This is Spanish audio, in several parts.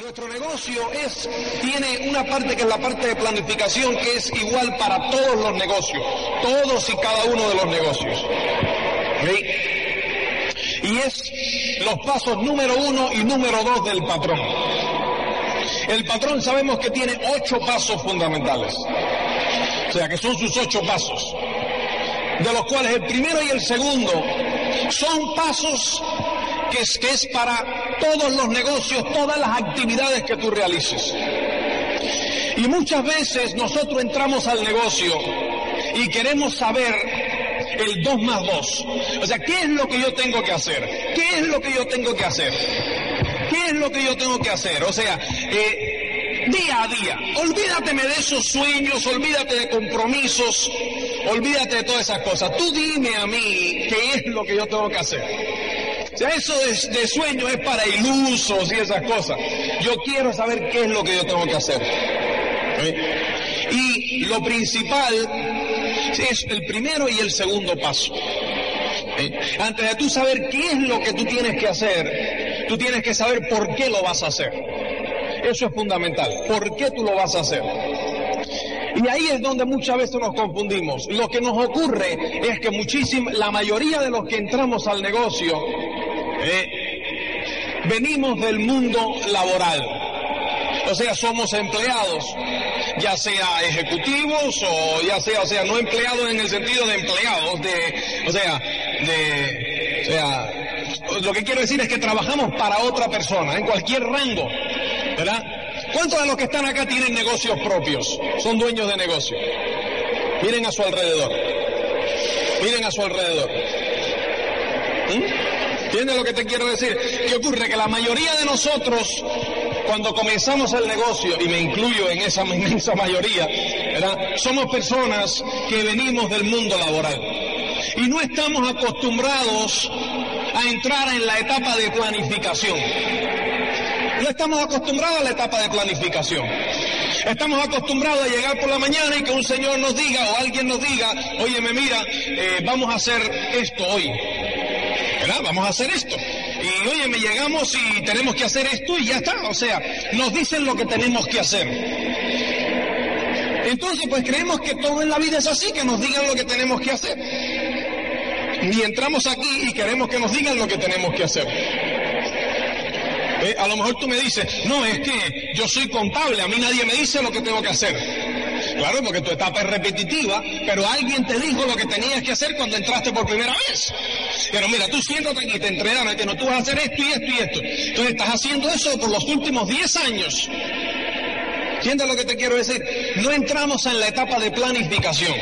Nuestro negocio es, tiene una parte que es la parte de planificación que es igual para todos los negocios, todos y cada uno de los negocios. ¿Sí? Y es los pasos número uno y número dos del patrón. El patrón sabemos que tiene ocho pasos fundamentales. O sea, que son sus ocho pasos. De los cuales el primero y el segundo son pasos que es, que es para todos los negocios, todas las actividades que tú realices. Y muchas veces nosotros entramos al negocio y queremos saber el 2 más 2. O sea, ¿qué es lo que yo tengo que hacer? ¿Qué es lo que yo tengo que hacer? ¿Qué es lo que yo tengo que hacer? O sea, eh, día a día. Olvídateme de esos sueños, olvídate de compromisos, olvídate de todas esas cosas. Tú dime a mí qué es lo que yo tengo que hacer. Eso de, de sueño es para ilusos y esas cosas. Yo quiero saber qué es lo que yo tengo que hacer. ¿Eh? Y lo principal es el primero y el segundo paso. ¿Eh? Antes de tú saber qué es lo que tú tienes que hacer, tú tienes que saber por qué lo vas a hacer. Eso es fundamental. ¿Por qué tú lo vas a hacer? Y ahí es donde muchas veces nos confundimos. Lo que nos ocurre es que muchísima, la mayoría de los que entramos al negocio eh, venimos del mundo laboral. O sea, somos empleados, ya sea ejecutivos o ya sea, o sea, no empleados en el sentido de empleados, de, o sea, de, o sea, lo que quiero decir es que trabajamos para otra persona, en cualquier rango, ¿verdad? ¿Cuántos de los que están acá tienen negocios propios? Son dueños de negocio. Miren a su alrededor. Miren a su alrededor. ¿Mm? ¿Entiendes lo que te quiero decir? ¿Qué ocurre? Que la mayoría de nosotros, cuando comenzamos el negocio, y me incluyo en esa inmensa mayoría, somos personas que venimos del mundo laboral. Y no estamos acostumbrados a entrar en la etapa de planificación. No estamos acostumbrados a la etapa de planificación. Estamos acostumbrados a llegar por la mañana y que un señor nos diga o alguien nos diga, oye, me mira, eh, vamos a hacer esto hoy. Vamos a hacer esto. Y oye, me llegamos y tenemos que hacer esto y ya está. O sea, nos dicen lo que tenemos que hacer. Entonces, pues creemos que todo en la vida es así, que nos digan lo que tenemos que hacer. Y entramos aquí y queremos que nos digan lo que tenemos que hacer. Eh, a lo mejor tú me dices, no, es que yo soy contable, a mí nadie me dice lo que tengo que hacer. Claro, porque tu etapa es repetitiva, pero alguien te dijo lo que tenías que hacer cuando entraste por primera vez. Pero mira, tú siéntate aquí, te entrenaron, que no, tú vas a hacer esto y esto y esto. Entonces estás haciendo eso por los últimos 10 años. ¿Entiendes lo que te quiero decir? No entramos en la etapa de planificación,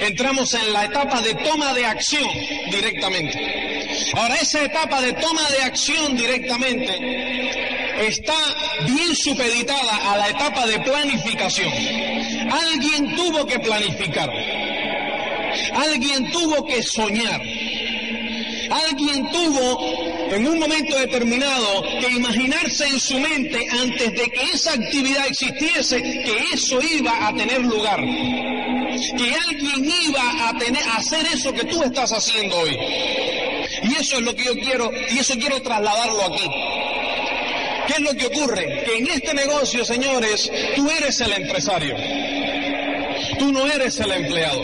entramos en la etapa de toma de acción directamente. Ahora, esa etapa de toma de acción directamente está bien supeditada a la etapa de planificación. Alguien tuvo que planificar, alguien tuvo que soñar, alguien tuvo en un momento determinado que imaginarse en su mente antes de que esa actividad existiese que eso iba a tener lugar. Que alguien iba a tener a hacer eso que tú estás haciendo hoy. Y eso es lo que yo quiero, y eso quiero trasladarlo aquí. ¿Qué es lo que ocurre? Que en este negocio, señores, tú eres el empresario. Tú no eres el empleado.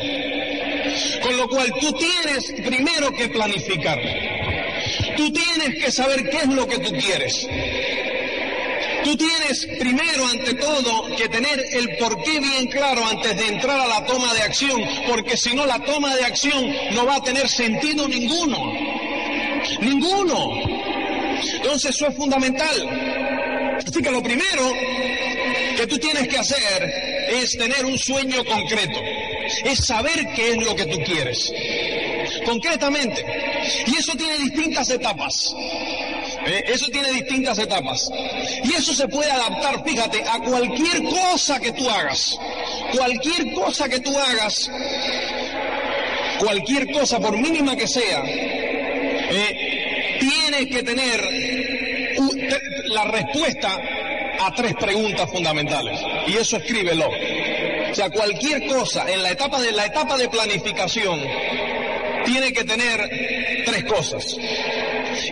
Con lo cual tú tienes primero que planificar. Tú tienes que saber qué es lo que tú quieres. Tú tienes primero, ante todo, que tener el porqué bien claro antes de entrar a la toma de acción, porque si no la toma de acción no va a tener sentido ninguno. Ninguno. Entonces eso es fundamental. Así que lo primero que tú tienes que hacer es tener un sueño concreto, es saber qué es lo que tú quieres concretamente. Y eso tiene distintas etapas. ¿Eh? Eso tiene distintas etapas. Y eso se puede adaptar, fíjate, a cualquier cosa que tú hagas. Cualquier cosa que tú hagas, cualquier cosa, por mínima que sea, eh, tiene que tener la respuesta a tres preguntas fundamentales. Y eso escríbelo. O sea, cualquier cosa en la etapa de la etapa de planificación tiene que tener tres cosas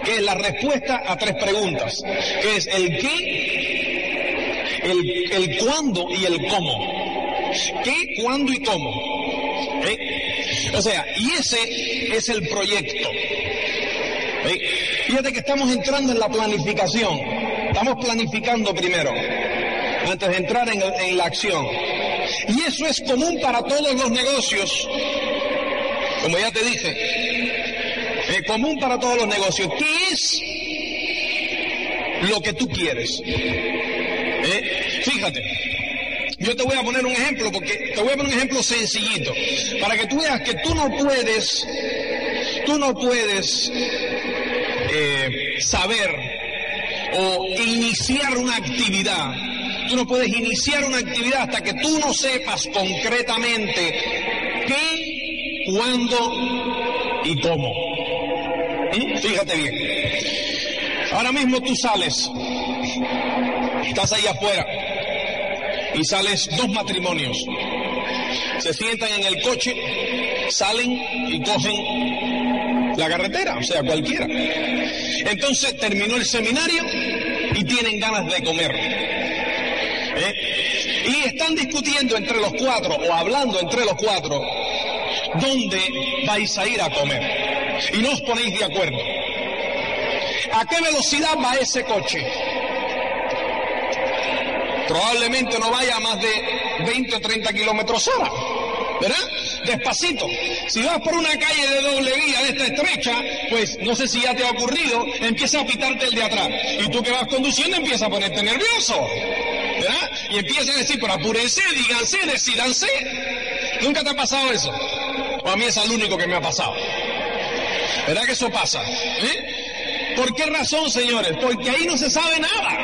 que es la respuesta a tres preguntas, que es el qué, el, el cuándo y el cómo. ¿Qué, cuándo y cómo? ¿Eh? O sea, y ese es el proyecto. ¿Eh? Fíjate que estamos entrando en la planificación. Estamos planificando primero, antes de entrar en, en la acción. Y eso es común para todos los negocios. Como ya te dije, común para todos los negocios. ¿Qué es lo que tú quieres? ¿Eh? Fíjate, yo te voy a poner un ejemplo, porque te voy a poner un ejemplo sencillito, para que tú veas que tú no puedes, tú no puedes eh, saber o iniciar una actividad. Tú no puedes iniciar una actividad hasta que tú no sepas concretamente qué, cuándo y cómo. Fíjate bien. Ahora mismo tú sales, estás ahí afuera y sales dos matrimonios. Se sientan en el coche, salen y cogen la carretera, o sea, cualquiera. Entonces terminó el seminario y tienen ganas de comer. Y están discutiendo entre los cuatro o hablando entre los cuatro dónde vais a ir a comer y no os ponéis de acuerdo. ¿A qué velocidad va ese coche? Probablemente no vaya a más de 20 o 30 kilómetros hora, ¿verdad? Despacito. Si vas por una calle de doble vía de esta estrecha, pues no sé si ya te ha ocurrido, empieza a pitarte el de atrás. Y tú que vas conduciendo empieza a ponerte nervioso. Y empieza a decir, pero apúrense, díganse, decidanse. ¿Nunca te ha pasado eso? O a mí es el único que me ha pasado. ¿Verdad que eso pasa? ¿Eh? ¿Por qué razón, señores? Porque ahí no se sabe nada.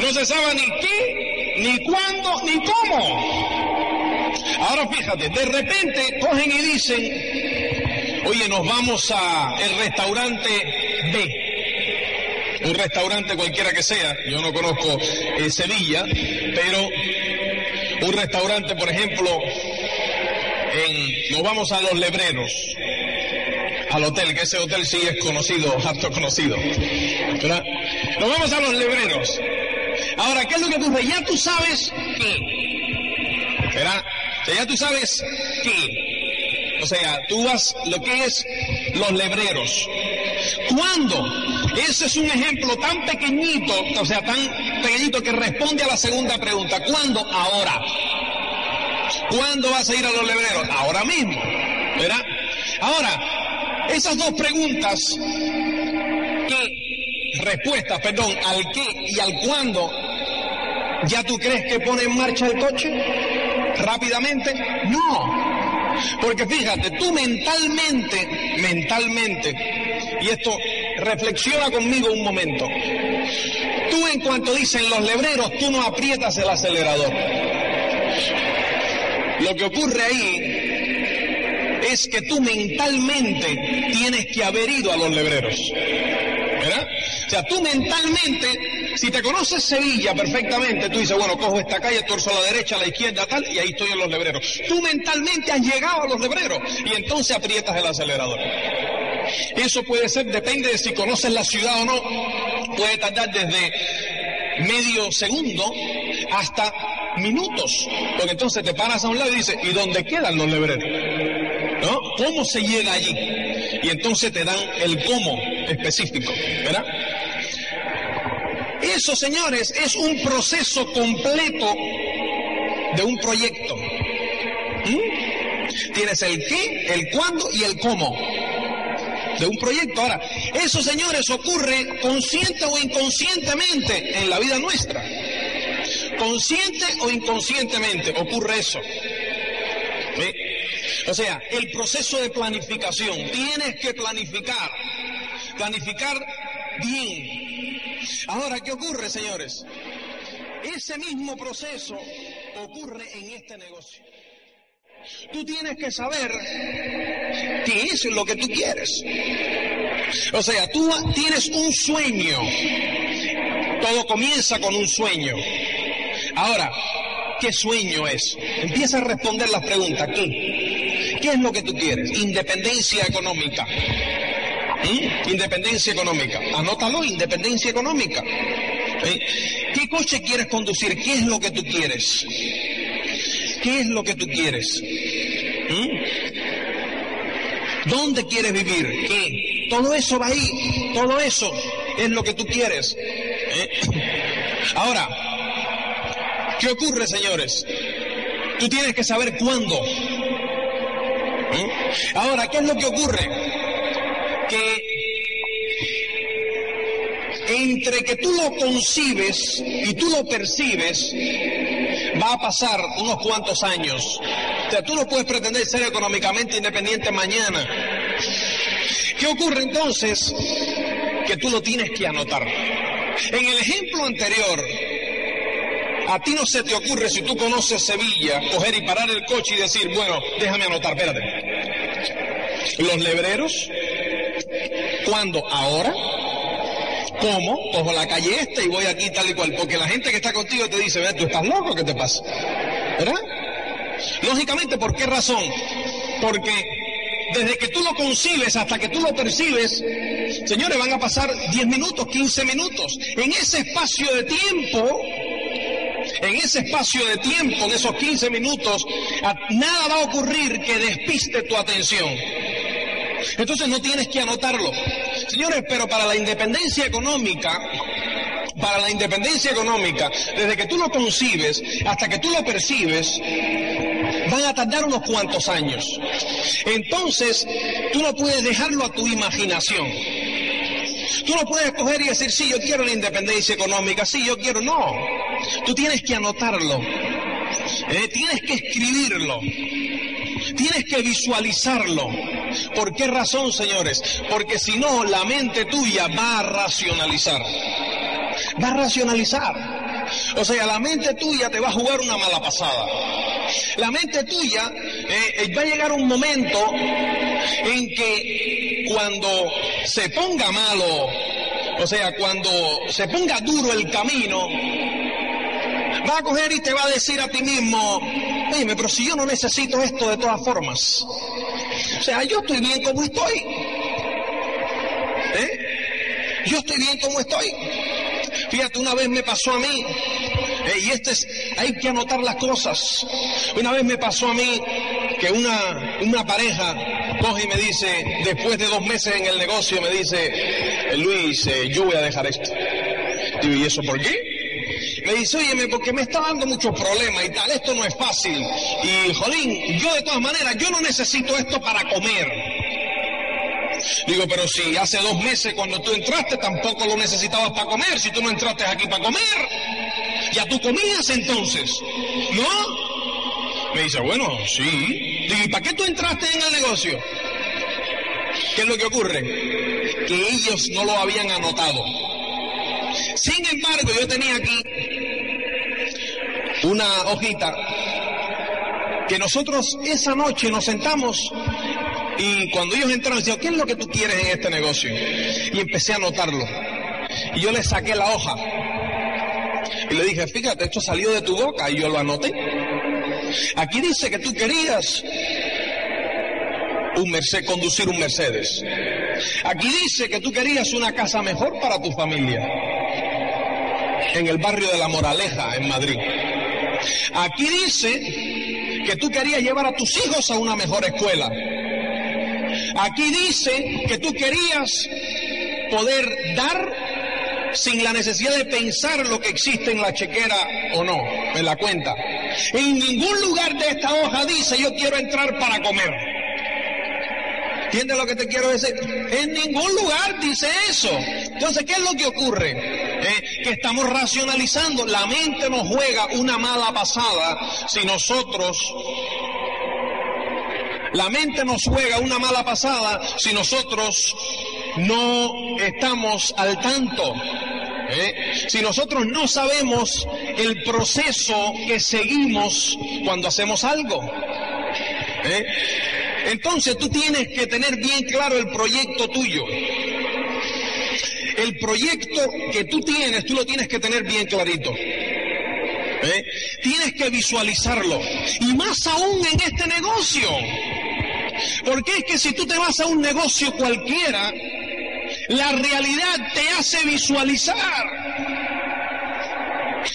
No se sabe ni qué, ni cuándo, ni cómo. Ahora fíjate, de repente cogen y dicen, oye, nos vamos a el restaurante B. Un restaurante cualquiera que sea, yo no conozco eh, Sevilla, pero un restaurante, por ejemplo, en, nos vamos a los Lebreros, al hotel, que ese hotel sí es conocido, harto conocido. Nos vamos a los lebreros. Ahora, ¿qué es lo que dices? Ya tú sabes qué. ¿Verdad? Ya tú sabes qué. O sea, tú vas lo que es los lebreros. ¿Cuándo? Ese es un ejemplo tan pequeñito, o sea, tan pequeñito que responde a la segunda pregunta. ¿Cuándo? Ahora. ¿Cuándo vas a ir a los lebreros? Ahora mismo. ¿Verdad? Ahora, esas dos preguntas, ¿qué respuestas, perdón, al qué y al cuándo, ya tú crees que pone en marcha el coche rápidamente? No. Porque fíjate, tú mentalmente, mentalmente, y esto reflexiona conmigo un momento, tú en cuanto dicen los lebreros, tú no aprietas el acelerador. Lo que ocurre ahí es que tú mentalmente tienes que haber ido a los lebreros. ¿Verdad? O sea, tú mentalmente, si te conoces Sevilla perfectamente, tú dices, bueno, cojo esta calle, torso a la derecha, a la izquierda, tal, y ahí estoy en los lebreros. Tú mentalmente has llegado a los lebreros y entonces aprietas el acelerador. Eso puede ser, depende de si conoces la ciudad o no, puede tardar desde medio segundo hasta minutos, porque entonces te paras a un lado y dices, ¿y dónde quedan los lebreros? ¿Cómo se llega allí? Y entonces te dan el cómo específico, ¿verdad? Eso, señores, es un proceso completo de un proyecto. ¿Mm? Tienes el qué, el cuándo y el cómo de un proyecto. Ahora, eso, señores, ocurre consciente o inconscientemente en la vida nuestra. Consciente o inconscientemente ocurre eso. O sea, el proceso de planificación, tienes que planificar. Planificar bien. Ahora, ¿qué ocurre, señores? Ese mismo proceso ocurre en este negocio. Tú tienes que saber qué es lo que tú quieres. O sea, tú tienes un sueño. Todo comienza con un sueño. Ahora, ¿qué sueño es? Empieza a responder las preguntas. ¿Qué? ¿Qué es lo que tú quieres? Independencia económica. ¿Mm? Independencia económica. Anótalo, independencia económica. ¿Eh? ¿Qué coche quieres conducir? ¿Qué es lo que tú quieres? ¿Qué es lo que tú quieres? ¿Mm? ¿Dónde quieres vivir? ¿Qué? Todo eso va ahí. Todo eso es lo que tú quieres. ¿Eh? Ahora, ¿qué ocurre, señores? Tú tienes que saber cuándo. ¿Mm? Ahora, ¿qué es lo que ocurre? Que entre que tú lo concibes y tú lo percibes, va a pasar unos cuantos años. O sea, tú no puedes pretender ser económicamente independiente mañana. ¿Qué ocurre entonces? Que tú lo tienes que anotar. En el ejemplo anterior, a ti no se te ocurre, si tú conoces Sevilla, coger y parar el coche y decir, bueno, déjame anotar, espérate. Los lebreros, ¿cuándo? ¿Ahora? ¿Cómo? Cojo la calle esta y voy aquí tal y cual. Porque la gente que está contigo te dice, ¿tú estás loco? ¿Qué te pasa? ¿Verdad? Lógicamente, ¿por qué razón? Porque desde que tú lo concibes hasta que tú lo percibes, señores, van a pasar 10 minutos, 15 minutos. En ese espacio de tiempo, en ese espacio de tiempo, en esos 15 minutos, nada va a ocurrir que despiste tu atención. Entonces no tienes que anotarlo. Señores, pero para la independencia económica, para la independencia económica, desde que tú lo concibes hasta que tú lo percibes, van a tardar unos cuantos años. Entonces, tú no puedes dejarlo a tu imaginación. Tú no puedes coger y decir, sí, yo quiero la independencia económica, sí, yo quiero. No, tú tienes que anotarlo. Eh, tienes que escribirlo. Tienes que visualizarlo. ¿Por qué razón, señores? Porque si no, la mente tuya va a racionalizar. Va a racionalizar. O sea, la mente tuya te va a jugar una mala pasada. La mente tuya eh, va a llegar un momento en que cuando se ponga malo, o sea, cuando se ponga duro el camino, va a coger y te va a decir a ti mismo, dime, pero si yo no necesito esto de todas formas. O sea, yo estoy bien como estoy. ¿Eh? Yo estoy bien como estoy. Fíjate, una vez me pasó a mí, eh, y este es, hay que anotar las cosas. Una vez me pasó a mí que una, una pareja coge y me dice, después de dos meses en el negocio, me dice, eh, Luis, yo voy a dejar esto. ¿y eso por qué? Me dice, oye, porque me está dando muchos problemas y tal, esto no es fácil. Y, jolín, yo de todas maneras, yo no necesito esto para comer. Digo, pero si hace dos meses cuando tú entraste tampoco lo necesitabas para comer, si tú no entraste aquí para comer, ya tú comías entonces, ¿no? Me dice, bueno, sí. Digo, ¿y para qué tú entraste en el negocio? ¿Qué es lo que ocurre? Que ellos no lo habían anotado. Sin embargo, yo tenía aquí una hojita que nosotros esa noche nos sentamos y cuando ellos entraron decían, ¿qué es lo que tú quieres en este negocio? Y empecé a anotarlo. Y yo le saqué la hoja y le dije, fíjate, esto salió de tu boca y yo lo anoté. Aquí dice que tú querías un Mercedes, conducir un Mercedes. Aquí dice que tú querías una casa mejor para tu familia. En el barrio de La Moraleja, en Madrid. Aquí dice que tú querías llevar a tus hijos a una mejor escuela. Aquí dice que tú querías poder dar sin la necesidad de pensar lo que existe en la chequera o no, en la cuenta. En ningún lugar de esta hoja dice yo quiero entrar para comer. ¿Entiendes lo que te quiero decir? En ningún lugar dice eso. Entonces, ¿qué es lo que ocurre? Eh, que estamos racionalizando. La mente nos juega una mala pasada si nosotros... La mente nos juega una mala pasada si nosotros no estamos al tanto, ¿eh? si nosotros no sabemos el proceso que seguimos cuando hacemos algo, ¿eh? entonces tú tienes que tener bien claro el proyecto tuyo. El proyecto que tú tienes, tú lo tienes que tener bien clarito. ¿Eh? Tienes que visualizarlo. Y más aún en este negocio. Porque es que si tú te vas a un negocio cualquiera, la realidad te hace visualizar.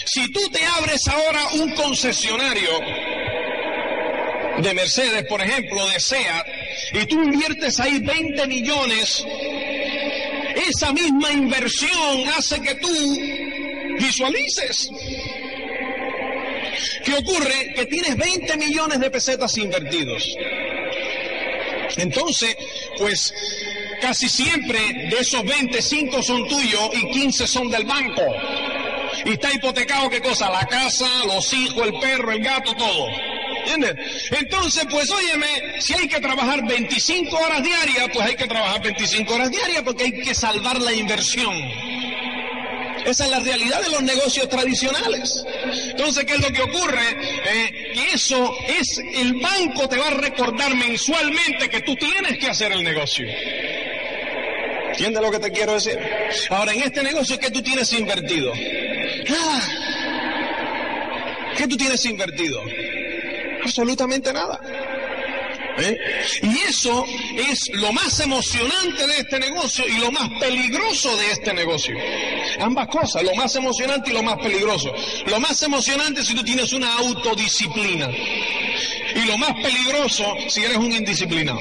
Si tú te abres ahora un concesionario de Mercedes, por ejemplo, de SEAT, y tú inviertes ahí 20 millones, esa misma inversión hace que tú visualices. ¿Qué ocurre? Que tienes 20 millones de pesetas invertidos. Entonces, pues casi siempre de esos 25 son tuyos y 15 son del banco. Y está hipotecado qué cosa? La casa, los hijos, el perro, el gato, todo. ¿Entiendes? Entonces, pues óyeme, si hay que trabajar 25 horas diarias, pues hay que trabajar 25 horas diarias porque hay que salvar la inversión. Esa es la realidad de los negocios tradicionales. Entonces, ¿qué es lo que ocurre? Eh, que eso es, el banco te va a recordar mensualmente que tú tienes que hacer el negocio. ¿Entiendes lo que te quiero decir? Ahora, en este negocio, ¿qué tú tienes invertido? Nada. ¿Qué tú tienes invertido? Absolutamente nada. ¿Eh? Y eso es lo más emocionante de este negocio y lo más peligroso de este negocio. Ambas cosas, lo más emocionante y lo más peligroso. Lo más emocionante si tú tienes una autodisciplina. Y lo más peligroso si eres un indisciplinado.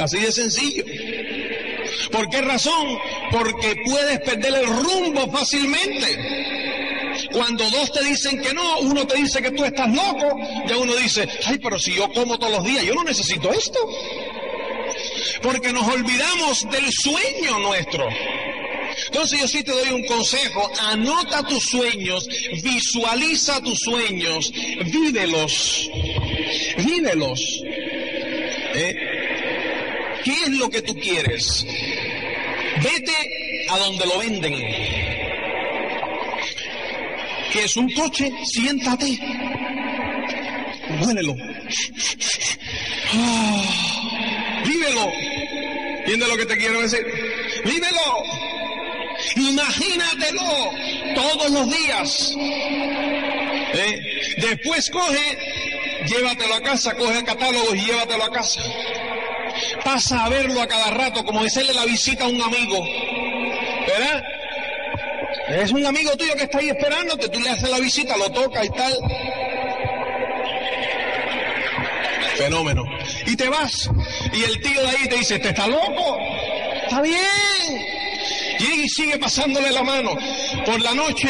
Así de sencillo. ¿Por qué razón? Porque puedes perder el rumbo fácilmente. Cuando dos te dicen que no, uno te dice que tú estás loco, ya uno dice, ay, pero si yo como todos los días, yo no necesito esto. Porque nos olvidamos del sueño nuestro. Entonces yo sí te doy un consejo, anota tus sueños, visualiza tus sueños, vívelos, vívelos. ¿Eh? ¿Qué es lo que tú quieres? Vete a donde lo venden que es un coche, siéntate. Muélelo. Ah, vívelo. ¿Entiendes lo que te quiero decir? Vívelo. Imagínatelo todos los días. ¿Eh? Después coge, llévatelo a casa, coge el catálogo y llévatelo a casa. Pasa a verlo a cada rato, como decirle la visita a un amigo. ¿Verdad? Es un amigo tuyo que está ahí esperándote, tú le haces la visita, lo tocas y tal. Fenómeno. Y te vas. Y el tío de ahí te dice, ¿te está loco? Está bien. Y sigue pasándole la mano. Por la noche,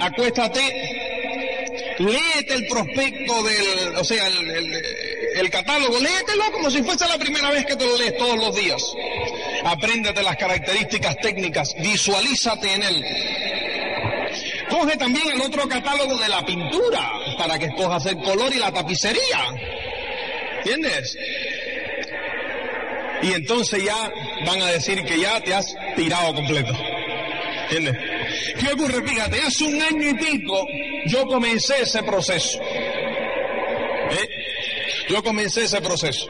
acuéstate, léete el prospecto del, o sea, el, el catálogo, léetelo como si fuese la primera vez que te lo lees todos los días. Apréndete las características técnicas, visualízate en él. Coge también el otro catálogo de la pintura para que escojas el color y la tapicería. ¿Entiendes? Y entonces ya van a decir que ya te has tirado completo. ¿Entiendes? ¿Qué ocurre? Fíjate, hace un año y pico yo comencé ese proceso. ¿Eh? Yo comencé ese proceso.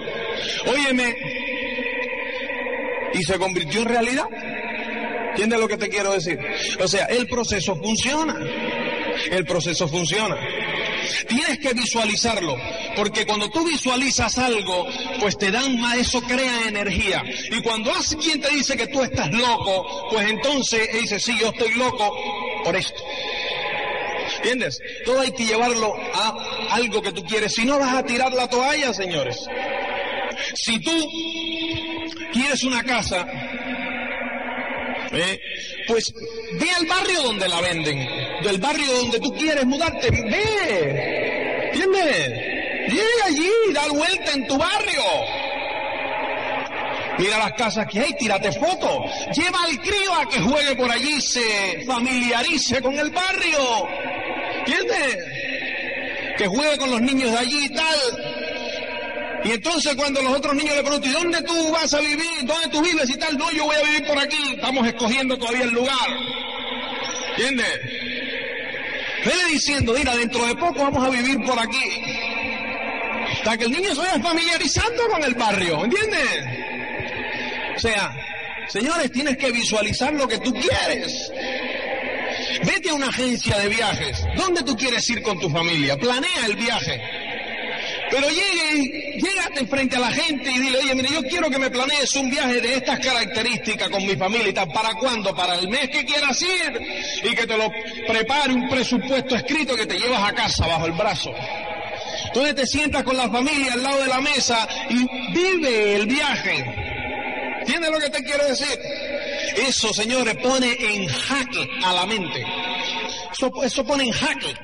Óyeme, y se convirtió en realidad. ¿Entiendes lo que te quiero decir? O sea, el proceso funciona. El proceso funciona. Tienes que visualizarlo, porque cuando tú visualizas algo, pues te dan más, eso crea energía. Y cuando alguien te dice que tú estás loco, pues entonces él dice, sí, yo estoy loco por esto. ¿Entiendes? Todo hay que llevarlo a algo que tú quieres. Si no vas a tirar la toalla, señores. Si tú quieres una casa, ¿eh? pues ve al barrio donde la venden, del barrio donde tú quieres mudarte, ve, ¿entiendes? Llega allí, da vuelta en tu barrio. Mira las casas que hay, tírate fotos. Lleva al crío a que juegue por allí, se familiarice con el barrio. ¿Entiendes? Que juegue con los niños de allí y tal. Y entonces cuando los otros niños le preguntan, ¿y dónde tú vas a vivir? ¿Dónde tú vives y tal? No, yo voy a vivir por aquí. Estamos escogiendo todavía el lugar. ¿Entiendes? Vele diciendo, mira, dentro de poco vamos a vivir por aquí. Hasta que el niño se vaya familiarizando con el barrio, ¿entiendes? O sea, señores, tienes que visualizar lo que tú quieres. Vete a una agencia de viajes. ¿Dónde tú quieres ir con tu familia? Planea el viaje. Pero llegue, llégate frente a la gente y dile, oye, mire, yo quiero que me planees un viaje de estas características con mi familia y tal. ¿Para cuándo? Para el mes que quieras ir y que te lo prepare un presupuesto escrito que te llevas a casa bajo el brazo. Entonces te sientas con la familia al lado de la mesa y vive el viaje. ¿Entiendes lo que te quiero decir? Eso, señores, pone en jaque a la mente. Eso, pone en jaque.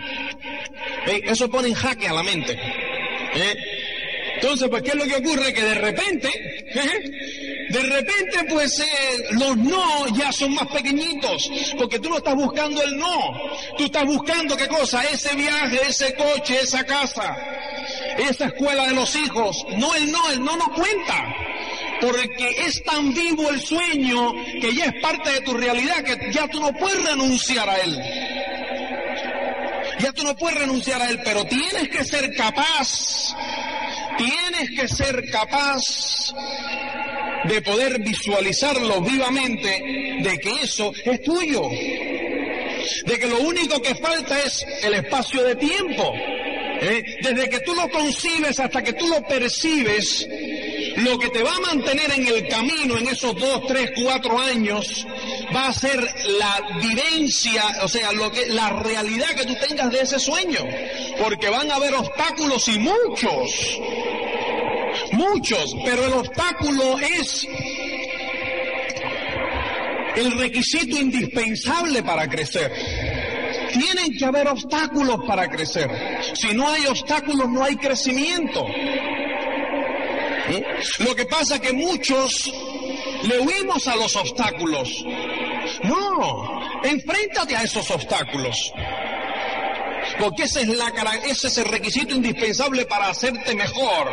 Eso pone en jaque a la mente. ¿Eh? Entonces, pues, ¿qué es lo que ocurre? Que de repente, ¿eh? de repente, pues, eh, los no ya son más pequeñitos, porque tú no estás buscando el no, tú estás buscando qué cosa, ese viaje, ese coche, esa casa, esa escuela de los hijos, no el no, el no no cuenta. Porque es tan vivo el sueño que ya es parte de tu realidad que ya tú no puedes renunciar a él. Ya tú no puedes renunciar a él, pero tienes que ser capaz, tienes que ser capaz de poder visualizarlo vivamente, de que eso es tuyo, de que lo único que falta es el espacio de tiempo. ¿eh? Desde que tú lo concibes hasta que tú lo percibes, lo que te va a mantener en el camino en esos dos, tres, cuatro años va a ser la vivencia, o sea, lo que, la realidad que tú tengas de ese sueño. Porque van a haber obstáculos y muchos. Muchos, pero el obstáculo es el requisito indispensable para crecer. Tienen que haber obstáculos para crecer. Si no hay obstáculos, no hay crecimiento. ¿Eh? Lo que pasa es que muchos le huimos a los obstáculos. No, enfréntate a esos obstáculos. Porque ese es, la, ese es el requisito indispensable para hacerte mejor.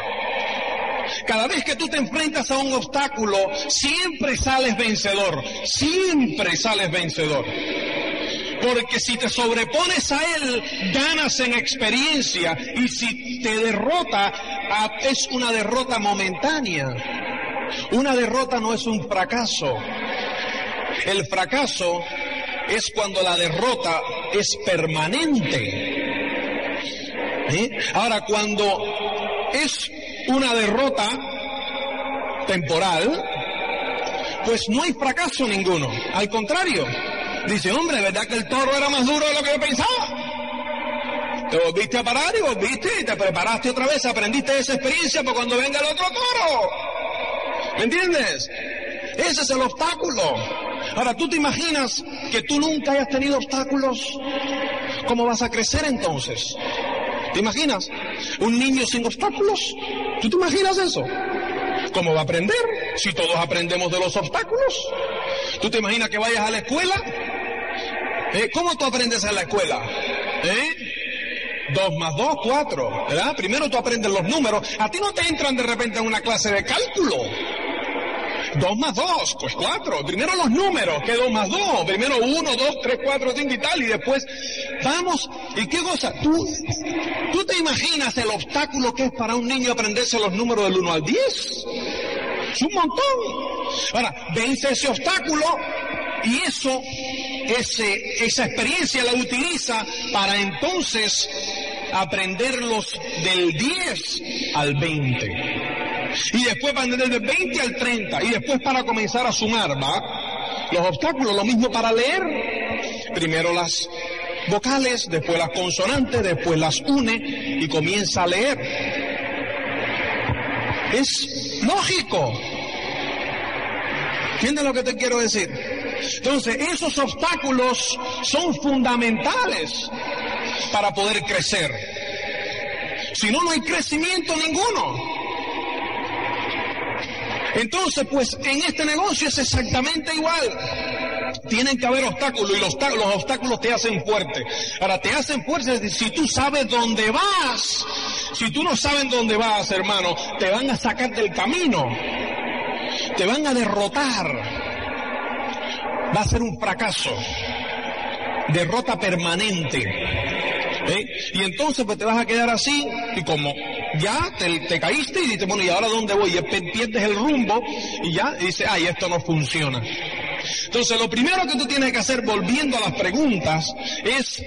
Cada vez que tú te enfrentas a un obstáculo, siempre sales vencedor. Siempre sales vencedor. Porque si te sobrepones a él, ganas en experiencia. Y si te derrota, es una derrota momentánea. Una derrota no es un fracaso. El fracaso es cuando la derrota es permanente. Ahora, cuando es una derrota temporal, pues no hay fracaso ninguno. Al contrario, dice, hombre, ¿verdad que el toro era más duro de lo que yo pensaba? Te volviste a parar y volviste y te preparaste otra vez, aprendiste esa experiencia para cuando venga el otro toro. ¿Me entiendes? Ese es el obstáculo. Ahora, ¿tú te imaginas que tú nunca hayas tenido obstáculos? ¿Cómo vas a crecer entonces? ¿Te imaginas? Un niño sin obstáculos. ¿Tú te imaginas eso? ¿Cómo va a aprender si todos aprendemos de los obstáculos? ¿Tú te imaginas que vayas a la escuela? ¿Eh? ¿Cómo tú aprendes en la escuela? ¿Eh? Dos más dos, cuatro, ¿verdad? Primero tú aprendes los números. A ti no te entran de repente en una clase de cálculo. Dos más dos, pues cuatro. Primero los números, que dos más dos. Primero uno, dos, tres, cuatro, cinco y tal. Y después, vamos. ¿Y qué cosa? Tú, tú te imaginas el obstáculo que es para un niño aprenderse los números del uno al diez. Es un montón. Ahora, vence ese obstáculo y eso, ese, esa experiencia la utiliza para entonces aprenderlos del 10 al 20. Y después van desde el 20 al 30. Y después para comenzar a sumar, ¿va? Los obstáculos, lo mismo para leer. Primero las vocales, después las consonantes, después las une y comienza a leer. Es lógico. ¿Entiendes lo que te quiero decir? Entonces, esos obstáculos son fundamentales para poder crecer. Si no, no hay crecimiento ninguno. Entonces, pues en este negocio es exactamente igual. Tienen que haber obstáculos y los, los obstáculos te hacen fuerte. Ahora, te hacen fuerte si tú sabes dónde vas. Si tú no sabes dónde vas, hermano, te van a sacar del camino. Te van a derrotar. Va a ser un fracaso. Derrota permanente. ¿Eh? Y entonces pues te vas a quedar así y como ya te, caíste y dices, bueno, ¿y ahora dónde voy? Y pierdes el rumbo y ya dices, ay, esto no funciona. Entonces lo primero que tú tienes que hacer volviendo a las preguntas es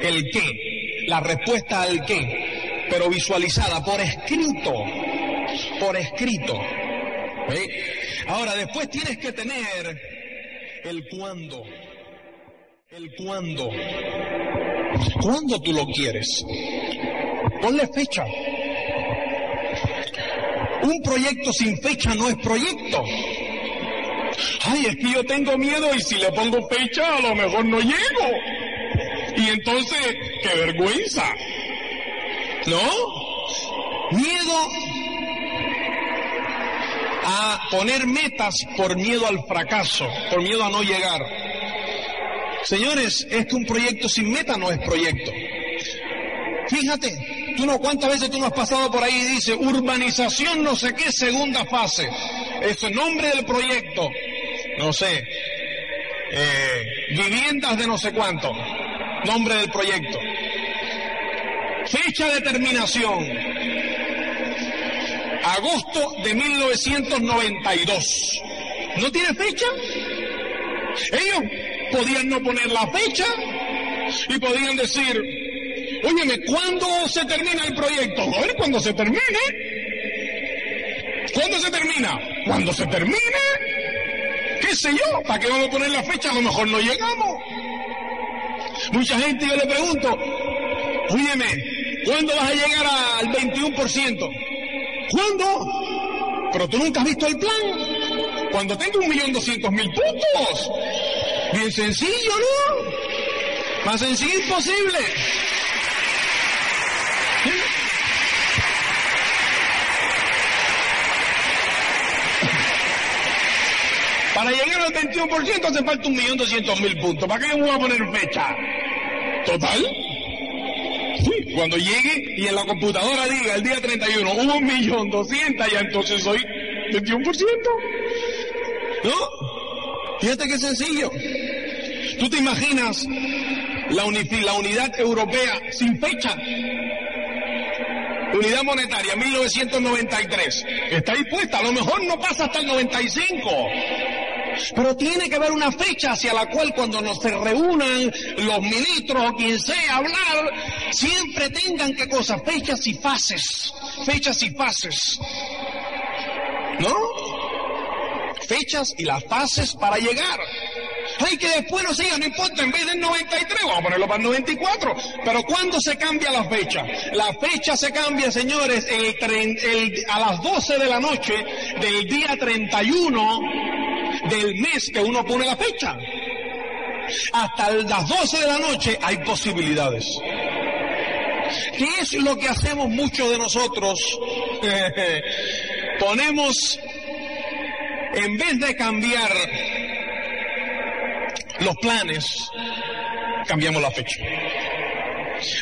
el qué, la respuesta al qué, pero visualizada por escrito, por escrito. Ahora después tienes que tener el cuándo, el cuándo. ¿Cuándo tú lo quieres? Ponle fecha. Un proyecto sin fecha no es proyecto. Ay, es que yo tengo miedo y si le pongo fecha a lo mejor no llego. Y entonces, qué vergüenza. ¿No? Miedo a poner metas por miedo al fracaso, por miedo a no llegar. Señores, es que un proyecto sin meta no es proyecto. Fíjate, tú no, ¿cuántas veces tú no has pasado por ahí y dice urbanización no sé qué segunda fase? Es el nombre del proyecto. No sé, eh, viviendas de no sé cuánto. Nombre del proyecto. Fecha de terminación. Agosto de 1992. ¿No tiene fecha? Ellos podían no poner la fecha y podían decir, óyeme, ¿cuándo se termina el proyecto? Ver, cuando se termine. ¿Cuándo se termina? Cuando se termine. ¿Qué sé yo? ¿Para qué vamos a poner la fecha? A lo mejor no llegamos. Mucha gente yo le pregunto, óyeme, ¿cuándo vas a llegar al 21%? ¿Cuándo? Pero tú nunca has visto el plan. Cuando tengo un millón doscientos mil puntos. Bien sencillo, ¿no? Más sencillo imposible. Para llegar al 21% hace falta un millón doscientos mil puntos. ¿Para qué yo voy a poner fecha? ¿Total? Sí, cuando llegue y en la computadora diga el día 31 hubo un millón doscientos, ya entonces soy 21%. ¿No? Fíjate qué sencillo. ¿Tú te imaginas la unidad europea sin fecha? Unidad monetaria, 1993. Está dispuesta, a lo mejor no pasa hasta el 95. Pero tiene que haber una fecha hacia la cual cuando nos se reúnan los ministros o quien sea hablar, siempre tengan que cosas, fechas y fases, fechas y fases. ¿No? fechas y las fases para llegar. Ay, que después no siga, no importa, en vez del 93, vamos a ponerlo para el 94. Pero ¿cuándo se cambia la fecha? La fecha se cambia, señores, a las 12 de la noche del día 31 del mes que uno pone la fecha. Hasta las 12 de la noche hay posibilidades. ¿Qué es lo que hacemos muchos de nosotros? Ponemos en vez de cambiar los planes, cambiamos la fecha.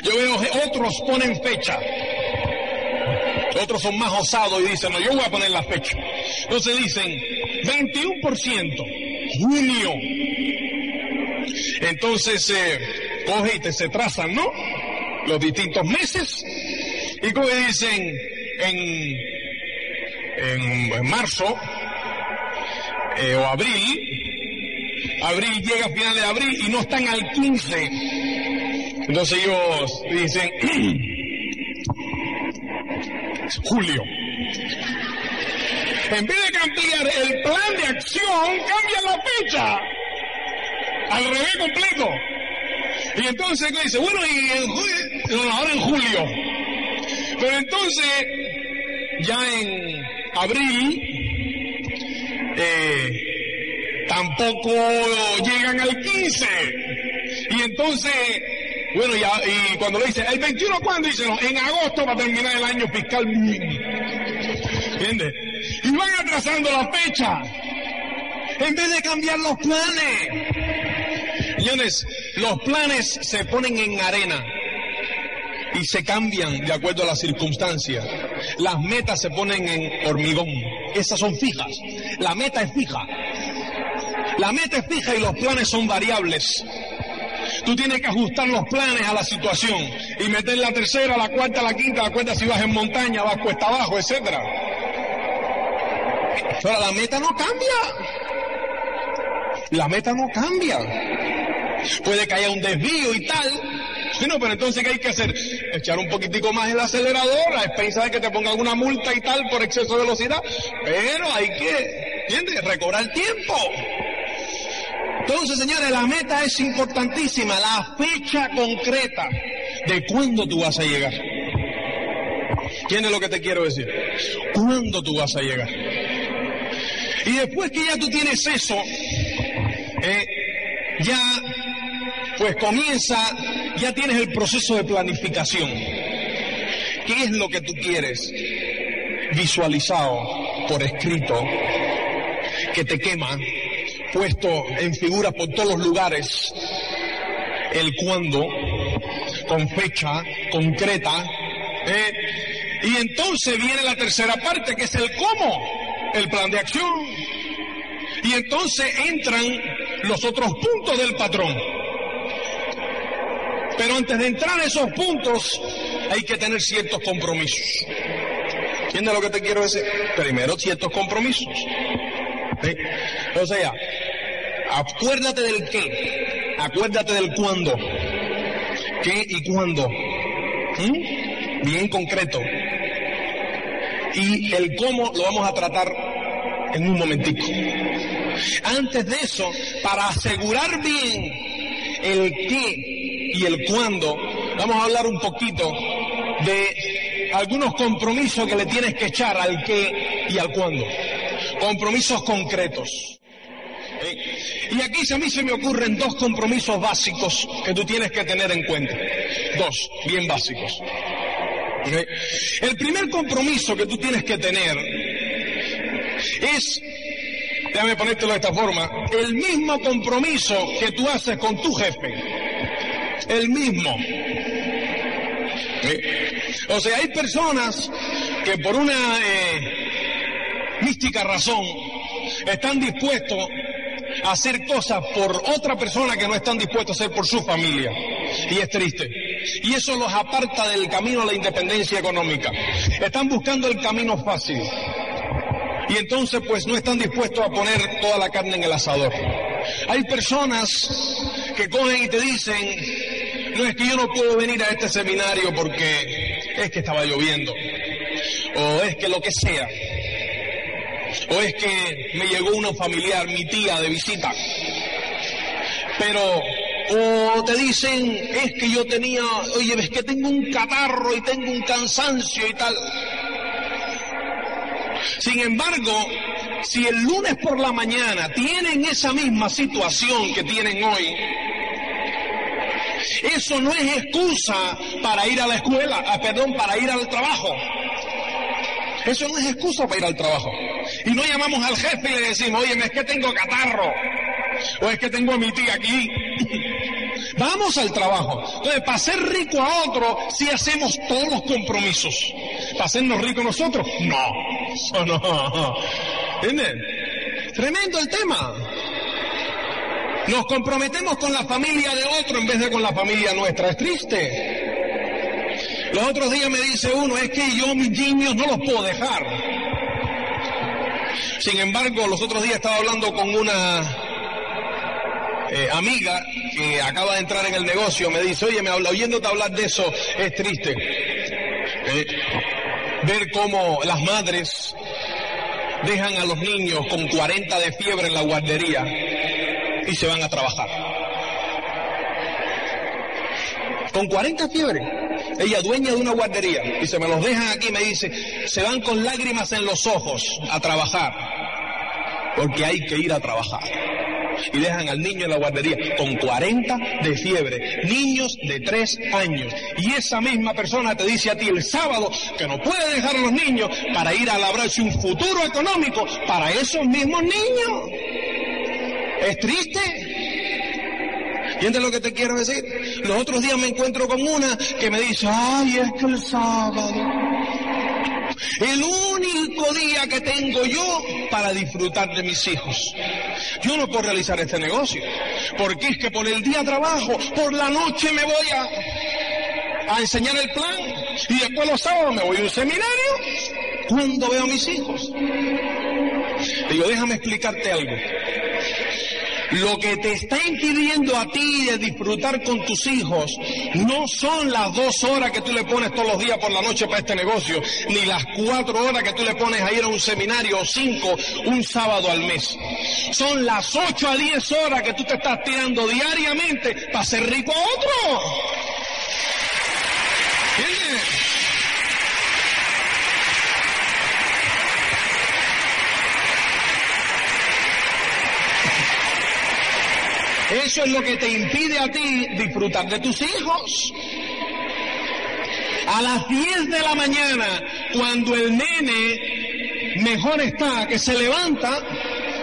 Yo veo que otros ponen fecha. Otros son más osados y dicen, no, yo voy a poner la fecha. Entonces dicen, 21%, junio. Entonces, eh, coge y te se trazan, ¿no? Los distintos meses. Y como dicen, en, en marzo, eh, o abril, abril llega a final de abril y no están al 15. Entonces ellos dicen, julio. En vez de el plan de acción, cambia la fecha. Al revés completo. Y entonces dice, bueno, y en julio, ahora en julio. Pero entonces, ya en abril, eh, tampoco llegan al 15. Y entonces, bueno, ya, y cuando lo dice, el 21 cuando dice, no, en agosto va a terminar el año fiscal ¿Entiendes? Atrasando la fecha. En vez de cambiar los planes. Señores, los planes se ponen en arena y se cambian de acuerdo a las circunstancias. Las metas se ponen en hormigón. Esas son fijas. La meta es fija. La meta es fija y los planes son variables. Tú tienes que ajustar los planes a la situación y meter la tercera, la cuarta, la quinta, la cuarta si vas en montaña, vas cuesta abajo, etcétera. Pero la meta no cambia. La meta no cambia. Puede que haya un desvío y tal. No, pero entonces ¿qué hay que hacer? Echar un poquitico más el acelerador, a expensas de que te ponga alguna multa y tal por exceso de velocidad. Pero hay que, ¿entiendes? Recobrar tiempo. Entonces, señores, la meta es importantísima, la fecha concreta de cuándo tú vas a llegar. ¿Quién es lo que te quiero decir? ¿Cuándo tú vas a llegar? Y después que ya tú tienes eso, eh, ya pues comienza, ya tienes el proceso de planificación. ¿Qué es lo que tú quieres? Visualizado por escrito, que te quema, puesto en figuras por todos los lugares, el cuándo, con fecha concreta, ¿eh? y entonces viene la tercera parte, que es el cómo, el plan de acción. Y entonces entran los otros puntos del patrón. Pero antes de entrar a esos puntos hay que tener ciertos compromisos. ¿Entiendes lo que te quiero decir? Primero ciertos compromisos. O sea, acuérdate del qué, acuérdate del cuándo. ¿Qué y cuándo? ¿Mm? Bien concreto. Y el cómo lo vamos a tratar en un momentico. Antes de eso, para asegurar bien el qué y el cuándo, vamos a hablar un poquito de algunos compromisos que le tienes que echar al qué y al cuándo. Compromisos concretos. Y aquí a mí se me ocurren dos compromisos básicos que tú tienes que tener en cuenta. Dos, bien básicos. El primer compromiso que tú tienes que tener es déjame ponértelo de esta forma, el mismo compromiso que tú haces con tu jefe, el mismo. O sea, hay personas que por una eh, mística razón están dispuestos a hacer cosas por otra persona que no están dispuestos a hacer por su familia. Y es triste. Y eso los aparta del camino a la independencia económica. Están buscando el camino fácil y entonces pues no están dispuestos a poner toda la carne en el asador. Hay personas que cogen y te dicen, no es que yo no puedo venir a este seminario porque es que estaba lloviendo, o es que lo que sea, o es que me llegó una familiar, mi tía, de visita. Pero, o te dicen, es que yo tenía, oye, es que tengo un catarro y tengo un cansancio y tal. Sin embargo, si el lunes por la mañana tienen esa misma situación que tienen hoy, eso no es excusa para ir a la escuela, ah, perdón, para ir al trabajo. Eso no es excusa para ir al trabajo. Y no llamamos al jefe y le decimos, oye, es que tengo catarro. O es que tengo a mi tía aquí. Vamos al trabajo. Entonces, para ser rico a otro, si hacemos todos los compromisos. ¿Para hacernos ricos nosotros? No. No. ¿Entienden? Tremendo el tema. Nos comprometemos con la familia de otro en vez de con la familia nuestra. Es triste. Los otros días me dice uno, es que yo mis niños no los puedo dejar. Sin embargo, los otros días estaba hablando con una eh, amiga que acaba de entrar en el negocio me dice, oye, me habla, oyéndote hablar de eso es triste. Eh, ver cómo las madres dejan a los niños con 40 de fiebre en la guardería y se van a trabajar. Con 40 fiebre. Ella dueña de una guardería y se me los dejan aquí me dice, se van con lágrimas en los ojos a trabajar porque hay que ir a trabajar y dejan al niño en la guardería con 40 de fiebre, niños de 3 años. Y esa misma persona te dice a ti el sábado que no puede dejar a los niños para ir a labrarse un futuro económico para esos mismos niños. ¿Es triste? ¿Entiendes lo que te quiero decir? Los otros días me encuentro con una que me dice, ay, es que el sábado, el único día que tengo yo para disfrutar de mis hijos. Yo no puedo realizar este negocio, porque es que por el día trabajo, por la noche me voy a, a enseñar el plan y después los sábados me voy a un seminario cuando veo a mis hijos. Digo, déjame explicarte algo. Lo que te está impidiendo a ti de disfrutar con tus hijos no son las dos horas que tú le pones todos los días por la noche para este negocio, ni las cuatro horas que tú le pones a ir a un seminario o cinco un sábado al mes. Son las ocho a diez horas que tú te estás tirando diariamente para ser rico a otro. ¿Entiendes? Eso es lo que te impide a ti disfrutar de tus hijos. A las 10 de la mañana, cuando el nene mejor está, que se levanta,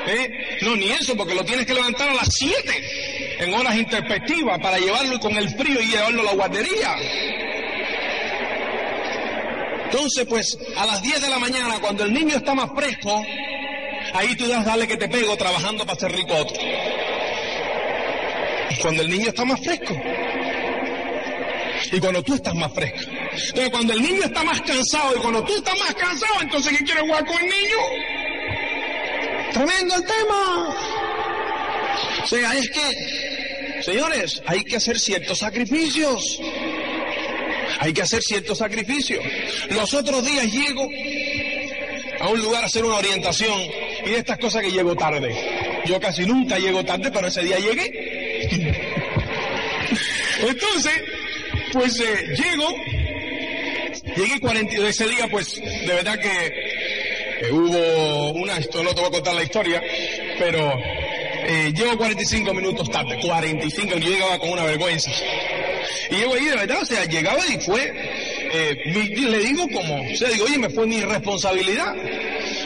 ¿eh? no, ni eso, porque lo tienes que levantar a las 7, en horas interpectivas, para llevarlo con el frío y llevarlo a la guardería. Entonces, pues, a las 10 de la mañana, cuando el niño está más fresco, ahí tú das, dale que te pego trabajando para ser rico otro cuando el niño está más fresco. Y cuando tú estás más fresco. Entonces, cuando el niño está más cansado y cuando tú estás más cansado, entonces ¿qué quieres jugar con el niño? Tremendo el tema. O sea, es que, señores, hay que hacer ciertos sacrificios. Hay que hacer ciertos sacrificios. Los otros días llego a un lugar a hacer una orientación y de estas cosas que llego tarde. Yo casi nunca llego tarde, pero ese día llegué entonces, pues eh, llego, llegué 42 ese día, pues de verdad que eh, hubo una, esto no te voy a contar la historia, pero eh, llego 45 minutos tarde, 45, yo llegaba con una vergüenza. Y llego ahí de verdad, o sea, llegaba y fue, le digo como, o sea, digo, oye, me fue mi responsabilidad.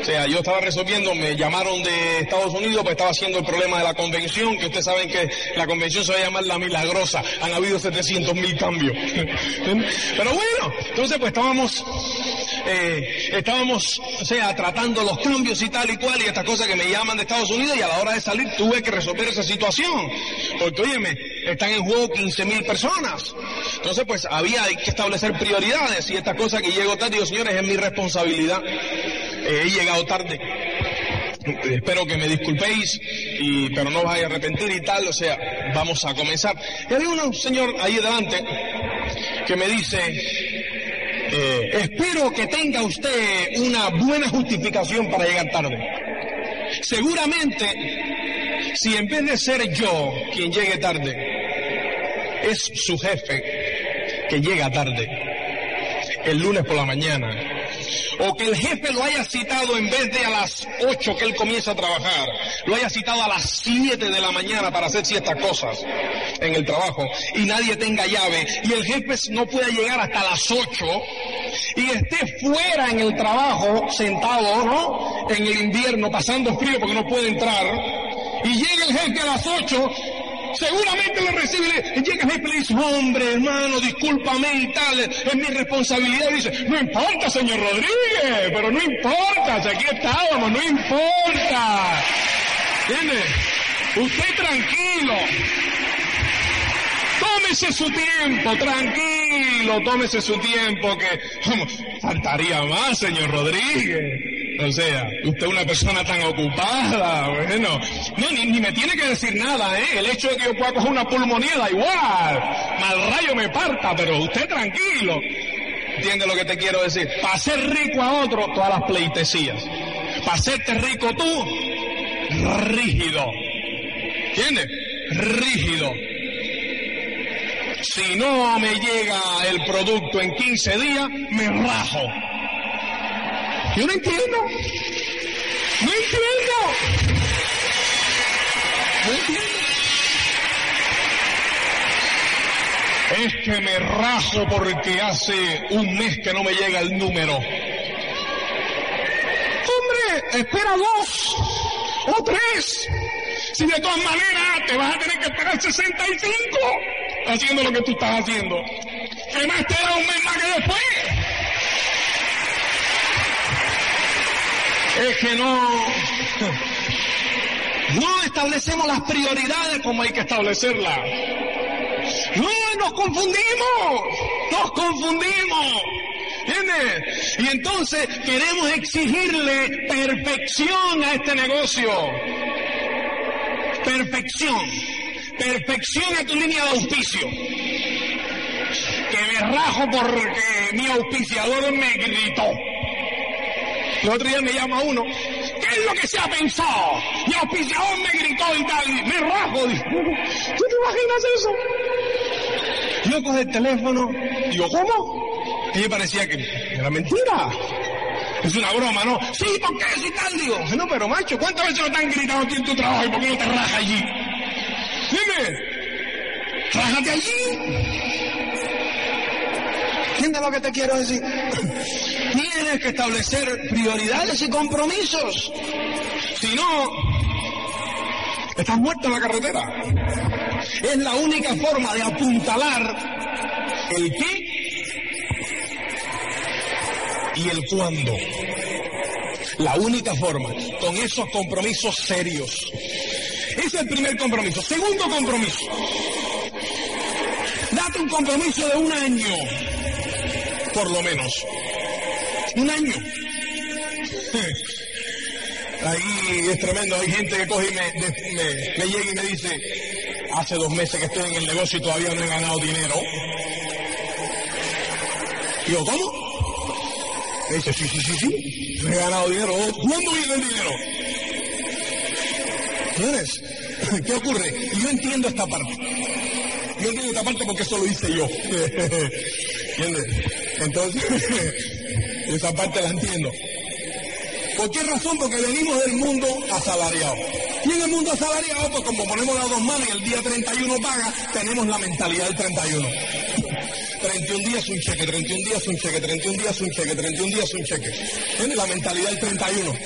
O sea, yo estaba resolviendo, me llamaron de Estados Unidos, pues estaba haciendo el problema de la convención, que ustedes saben que la convención se va a llamar la milagrosa. Han habido 700 mil cambios. Pero bueno, entonces pues estábamos, eh, estábamos, o sea, tratando los cambios y tal y cual, y estas cosas que me llaman de Estados Unidos, y a la hora de salir tuve que resolver esa situación. Porque, óyeme, están en juego 15 mil personas. Entonces, pues había que establecer prioridades, y estas cosas que llego tarde, digo, señores, es mi responsabilidad. Eh, he llegado tarde. Espero que me disculpéis, y, pero no vais a arrepentir y tal, o sea, vamos a comenzar. Y había un señor ahí delante que me dice, eh, espero que tenga usted una buena justificación para llegar tarde. Seguramente, si en vez de ser yo quien llegue tarde, es su jefe que llega tarde, el lunes por la mañana, o que el jefe lo haya citado en vez de a las 8 que él comienza a trabajar, lo haya citado a las 7 de la mañana para hacer ciertas cosas en el trabajo y nadie tenga llave y el jefe no pueda llegar hasta las 8 y esté fuera en el trabajo sentado, ¿no? En el invierno pasando frío porque no puede entrar y llega el jefe a las 8 seguramente lo recibe, llega el jefe y le dice, hombre, hermano, discúlpame y tal, es mi responsabilidad. Y dice, no importa, señor Rodríguez, pero no importa, si aquí estábamos, no importa. ¿Entiende? Usted tranquilo. Tómese su tiempo, tranquilo, tómese su tiempo, que faltaría más, señor Rodríguez. O sea, usted es una persona tan ocupada, bueno. No, ni, ni, me tiene que decir nada, ¿eh? El hecho de que yo pueda coger una pulmonía da igual. Mal rayo me parta, pero usted tranquilo. ¿Entiende lo que te quiero decir? Para ser rico a otro, todas las pleitesías. Para hacerte rico tú, rígido. ¿Entiendes? Rígido. Si no me llega el producto en 15 días, me rajo. Yo no entiendo. No entiendo. Es que me rajo porque hace un mes que no me llega el número. Hombre, espera dos o tres. Si de todas maneras te vas a tener que esperar 65 haciendo lo que tú estás haciendo. ¿Qué más te da un mes más que después? Es que no establecemos las prioridades como hay que establecerlas. No, nos confundimos, nos confundimos. ¿Entiendes? Y entonces queremos exigirle perfección a este negocio. Perfección. Perfección a tu línea de auspicio. Que me rajo porque mi auspiciador me gritó. El otro día me llama uno. ¿Qué es lo que se ha pensado? Mi auspiciador me gritó y tal. Y me rajo. ¿Tú te imaginas eso? Yo cojo el teléfono. Digo, ¿cómo? Y me parecía que era mentira. Es una broma, ¿no? Sí, ¿por qué? Sí, tal, digo. No, pero macho, ¿cuántas veces no te han gritado aquí en tu trabajo y por qué no te rajas allí? Dime, rájate allí. ¿Entiendes lo que te quiero decir? Tienes que establecer prioridades y compromisos. Si no, estás muerto en la carretera. Es la única forma de apuntalar el qué y el cuándo. La única forma, con esos compromisos serios. Ese es el primer compromiso. Segundo compromiso. Date un compromiso de un año, por lo menos. Un año. Ahí es tremendo, hay gente que coge y me, llega y me dice, hace dos meses que estoy en el negocio y todavía no he ganado dinero. Digo, ¿cómo? Me dice, sí, sí, sí, sí, he ganado dinero. ¿Cuándo viene el dinero? Señores, ¿qué ocurre? Yo entiendo esta parte. Yo entiendo esta parte porque eso lo hice yo. ¿Entiendes? Entonces, esa parte la entiendo. ¿Por qué razón? Porque venimos del mundo asalariado. Y en el mundo asalariado, pues como ponemos las dos manos y el día 31 paga, tenemos la mentalidad del 31. 31 días un cheque, 31 días un cheque, 31 días un cheque, 31 días un cheque. ¿Entiendes? La mentalidad del 31.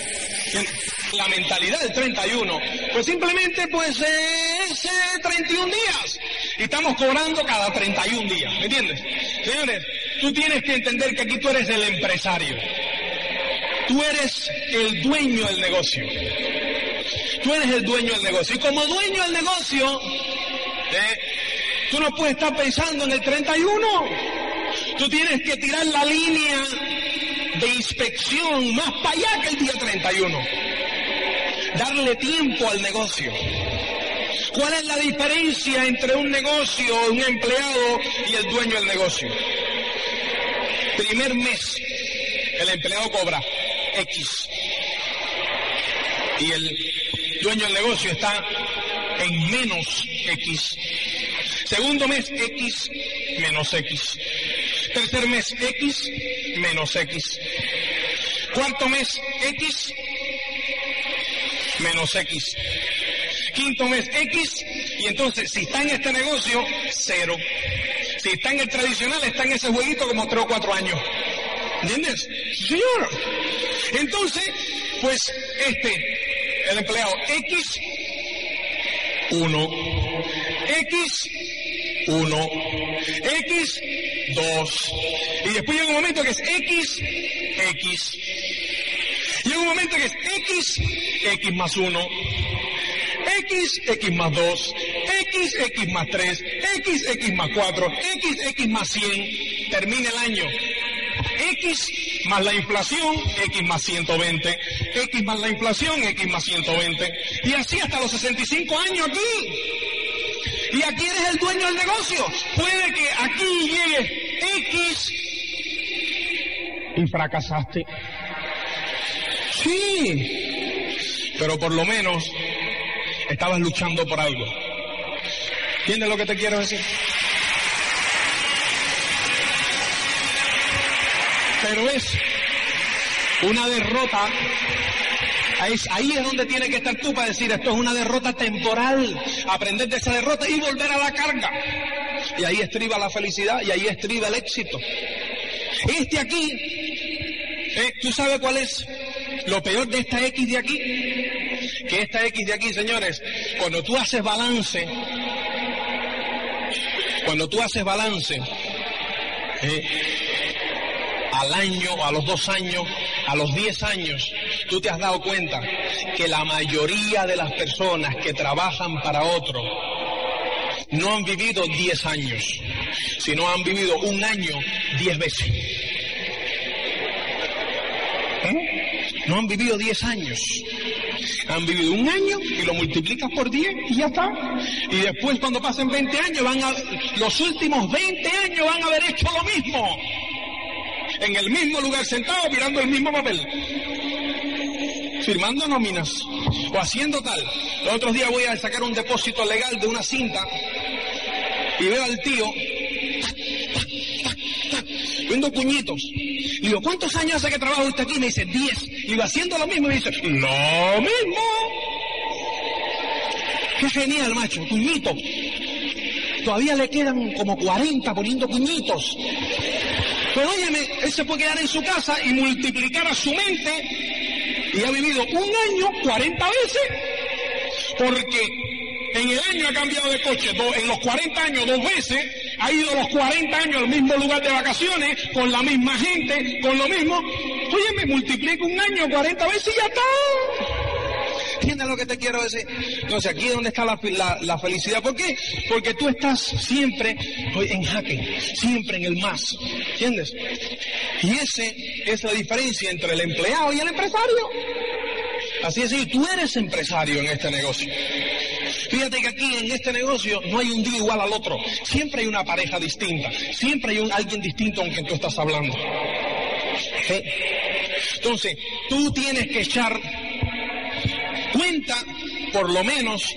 La mentalidad del 31, pues simplemente pues es 31 días. Y estamos cobrando cada 31 días, ¿me entiendes? Señores, tú tienes que entender que aquí tú eres el empresario. Tú eres el dueño del negocio. Tú eres el dueño del negocio. Y como dueño del negocio, ¿eh? Tú no puedes estar pensando en el 31. Tú tienes que tirar la línea de inspección más para allá que el día 31. Darle tiempo al negocio. ¿Cuál es la diferencia entre un negocio, un empleado y el dueño del negocio? Primer mes, el empleado cobra X. Y el dueño del negocio está en menos X. Segundo mes X menos X. Tercer mes X menos X. Cuarto mes X menos X. Quinto mes X y entonces si está en este negocio, cero. Si está en el tradicional, está en ese jueguito como tres o cuatro años. ¿Entiendes? Señor. Entonces, pues este, el empleado X, uno. X, 1, X, 2. Y después llega un momento que es X, X. Llega un momento que es X, X más 1. X, X más 2, X, X más 3, X, X más 4, X, X más 100, termina el año. X más la inflación, X más 120, X más la inflación, X más 120. Y así hasta los 65 años aquí. Y aquí eres el dueño del negocio. Puede que aquí llegue X y fracasaste. Sí, pero por lo menos estabas luchando por algo. ¿Entiendes lo que te quiero decir? Pero es una derrota Ahí, es donde tiene que estar tú para decir esto es una derrota temporal. Aprender de esa derrota y volver a la carga. Y ahí estriba la felicidad y ahí estriba el éxito. Este aquí, eh, ¿tú sabes cuál es lo peor de esta X de aquí? Que esta X de aquí, señores, cuando tú haces balance, cuando tú haces balance, eh, al año, a los dos años, a los diez años, tú te has dado cuenta que la mayoría de las personas que trabajan para otro no han vivido diez años, sino han vivido un año diez veces. ¿Eh? No han vivido diez años. Han vivido un año y lo multiplicas por 10 y ya está. Y después cuando pasen 20 años, van a, los últimos 20 años van a haber hecho lo mismo. En el mismo lugar sentado mirando el mismo papel. Firmando nóminas o haciendo tal. Los otros días voy a sacar un depósito legal de una cinta y veo al tío viendo puñitos. Digo, ¿cuántos años hace que trabaja usted aquí? Me dice, 10. Y va haciendo lo mismo y me dice, lo mismo. Qué genial, macho, puñito. Todavía le quedan como 40 poniendo puñitos. Pero óyeme, él se puede quedar en su casa y multiplicar a su mente y ha vivido un año 40 veces. Porque en el año ha cambiado de coche, en los 40 años dos veces, ha ido los 40 años al mismo lugar de vacaciones, con la misma gente, con lo mismo. Oye, me multiplico un año 40 veces y ya está. ¿Entiendes lo que te quiero decir? Entonces, aquí es donde está la, felicidad. ¿Por qué? Porque tú estás siempre en jaque, siempre en el más. ¿Entiendes? Y ese es la diferencia entre el empleado y el empresario. Así es, y tú eres empresario en este negocio. Fíjate que aquí en este negocio no hay un día igual al otro. Siempre hay una pareja distinta. Siempre hay un, alguien distinto con quien tú estás hablando. Entonces, tú tienes que echar cuenta, por lo menos,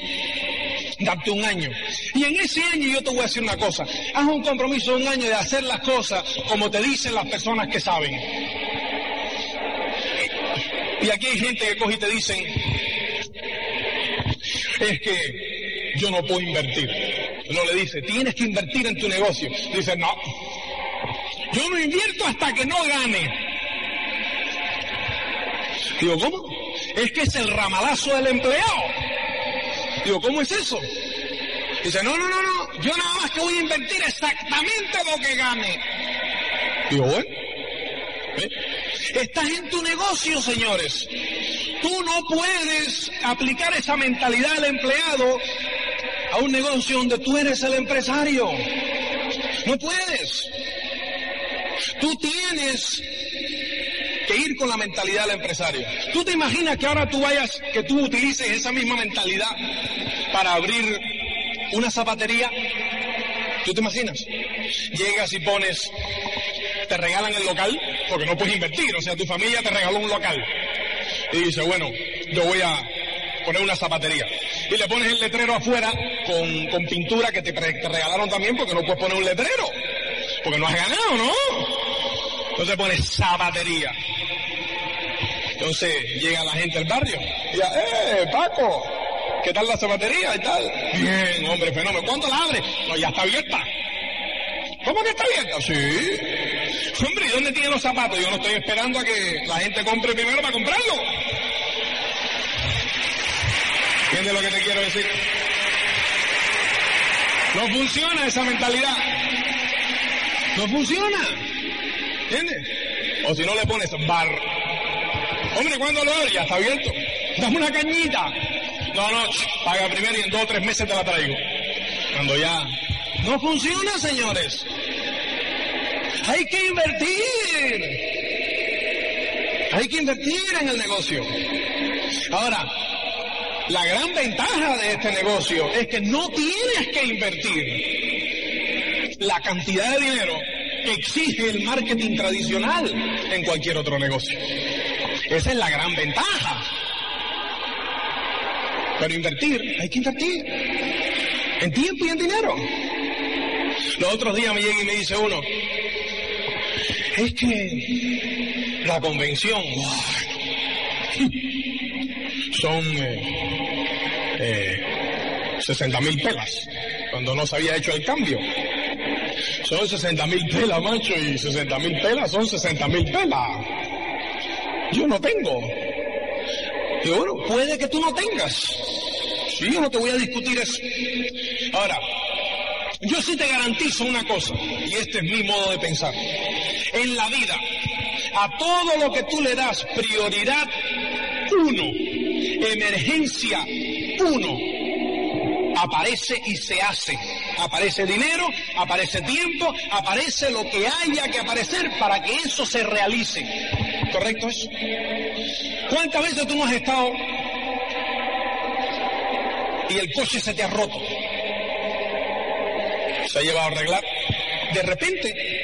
darte un año. Y en ese año yo te voy a decir una cosa. Haz un compromiso de un año de hacer las cosas como te dicen las personas que saben. Y aquí hay gente que coge y te dicen, es que yo no puedo invertir. No le dice, tienes que invertir en tu negocio. Dice, no, yo no invierto hasta que no gane. Digo, ¿cómo? Es que es el ramalazo del empleado. Digo, ¿cómo es eso? Dice, no, no, no, no, yo nada más que voy a invertir exactamente lo que gane. Digo, bueno, ¿eh? estás en tu negocio, señores. Tú no puedes aplicar esa mentalidad al empleado a un negocio donde tú eres el empresario. No puedes. Tú tienes que ir con la mentalidad del empresario. ¿Tú te imaginas que ahora tú vayas, que tú utilices esa misma mentalidad para abrir una zapatería? ¿Tú te imaginas? Llegas y pones, te regalan el local, porque no puedes invertir, o sea, tu familia te regaló un local y dice, bueno, yo voy a poner una zapatería. Y le pones el letrero afuera con, pintura que te, regalaron también porque no puedes poner un letrero. Porque no has ganado, ¿no? Entonces pones zapatería. Entonces llega la gente del barrio y dice, ¡eh, Paco! ¿Qué tal la zapatería y tal? Bien, hombre, fenómeno. ¿Cuándo la abre? No, ya está abierta. ¿Cómo que está abierta? Sí. Hombre, ¿y dónde tienen los zapatos? Yo no estoy esperando a que la gente compre primero para comprarlo. ¿Entiendes lo que te quiero decir? No funciona esa mentalidad. No funciona. ¿Entiendes? O si no le pones bar. Hombre, ¿cuándo lo abres? Ya está abierto. Dame una cañita. No, no, paga primero y en dos o tres meses te la traigo. Cuando ya no funciona, señores. Hay que invertir. Hay que invertir en el negocio. Ahora, la gran ventaja de este negocio es que no tienes que invertir la cantidad de dinero que exige el marketing tradicional en cualquier otro negocio. Esa es la gran ventaja. Pero invertir, hay que invertir. En tiempo y en dinero. Los otros días me llega y me dice uno, es que la convención son eh, 60 eh, mil pelas, cuando no se había hecho el cambio. Son 60 mil pelas, macho, y 60 mil pelas son 60 mil pelas. Yo no tengo. Y bueno, puede que tú no tengas. Si yo no te voy a discutir eso. Ahora, yo sí te garantizo una cosa, y este es mi modo de pensar. En la vida, a todo lo que tú le das prioridad, uno, emergencia, uno, aparece y se hace. Aparece dinero, aparece tiempo, aparece lo que haya que aparecer para que eso se realice. ¿Correcto eso? ¿Cuántas veces tú no has estado y el coche se te ha roto? Se ha llevado a arreglar. De repente.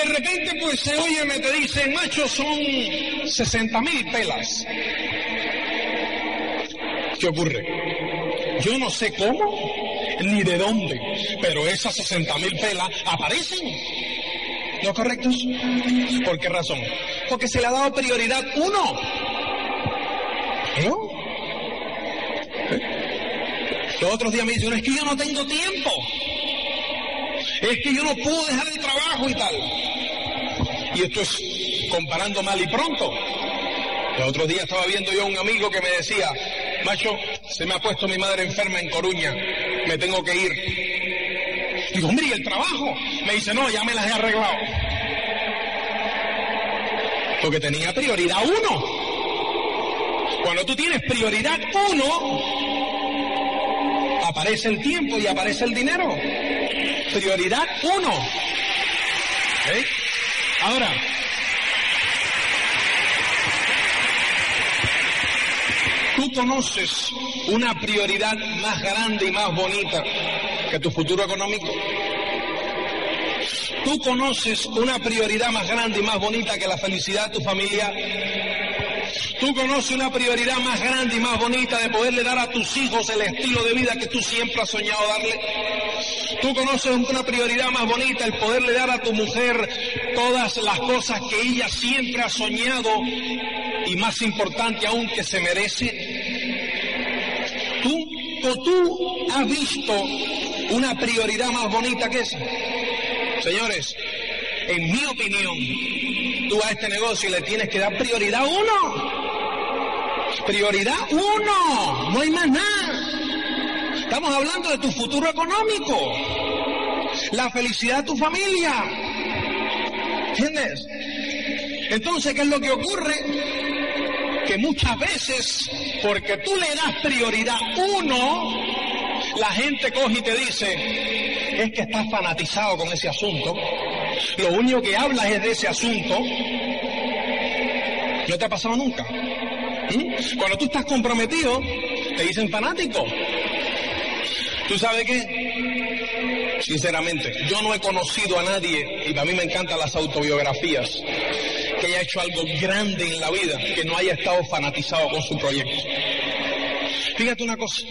De repente pues se oye, me te dicen, macho, son 60 mil pelas. ¿Qué ocurre? Yo no sé cómo ni de dónde, pero esas 60 mil pelas aparecen. ¿No correctos? ¿Por qué razón? Porque se le ha dado prioridad uno. ¿No? Los otros días me dicen, es que yo no tengo tiempo. Es que yo no puedo dejar el trabajo y tal. Y esto es comparando mal y pronto. Los otros días estaba viendo yo a un amigo que me decía, macho, se me ha puesto mi madre enferma en Coruña, me tengo que ir. Digo, hombre, ¿y el trabajo? Me dice, no, ya me las he arreglado. Porque tenía prioridad uno. Cuando tú tienes prioridad uno, aparece el tiempo y aparece el dinero. Prioridad uno. ¿Eh? Ahora, tú conoces una prioridad más grande y más bonita que tu futuro económico. Tú conoces una prioridad más grande y más bonita que la felicidad de tu familia. Tú conoces una prioridad más grande y más bonita de poderle dar a tus hijos el estilo de vida que tú siempre has soñado darle. Tú conoces una prioridad más bonita, el poderle dar a tu mujer todas las cosas que ella siempre ha soñado y más importante aún que se merece. Tú o tú has visto una prioridad más bonita que esa. Señores, en mi opinión, tú a este negocio le tienes que dar prioridad uno. Prioridad uno, no hay más nada. Estamos hablando de tu futuro económico, la felicidad de tu familia. ¿Entiendes? Entonces, ¿qué es lo que ocurre? Que muchas veces, porque tú le das prioridad uno, la gente coge y te dice, es que estás fanatizado con ese asunto, lo único que hablas es de ese asunto, no te ha pasado nunca. ¿Mm? Cuando tú estás comprometido, te dicen fanático. ¿Tú sabes qué? Sinceramente, yo no he conocido a nadie, y a mí me encantan las autobiografías, que haya hecho algo grande en la vida, que no haya estado fanatizado con su proyecto. Fíjate una cosa,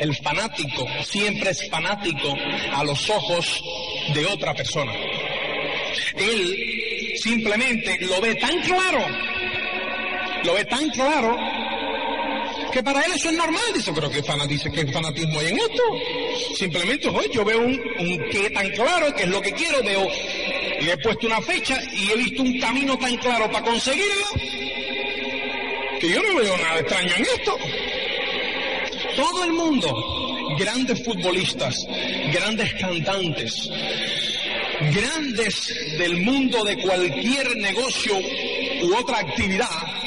el fanático siempre es fanático a los ojos de otra persona. Él simplemente lo ve tan claro, lo ve tan claro, que para él eso es normal. Dice, pero ¿qué, fanatismo, qué fanatismo hay en esto? Simplemente, hoy yo veo un, qué tan claro, que es lo que quiero, veo, le he puesto una fecha y he visto un camino tan claro para conseguirlo, que yo no veo nada extraño en esto. Todo el mundo, grandes futbolistas, grandes cantantes, grandes del mundo de cualquier negocio u otra actividad,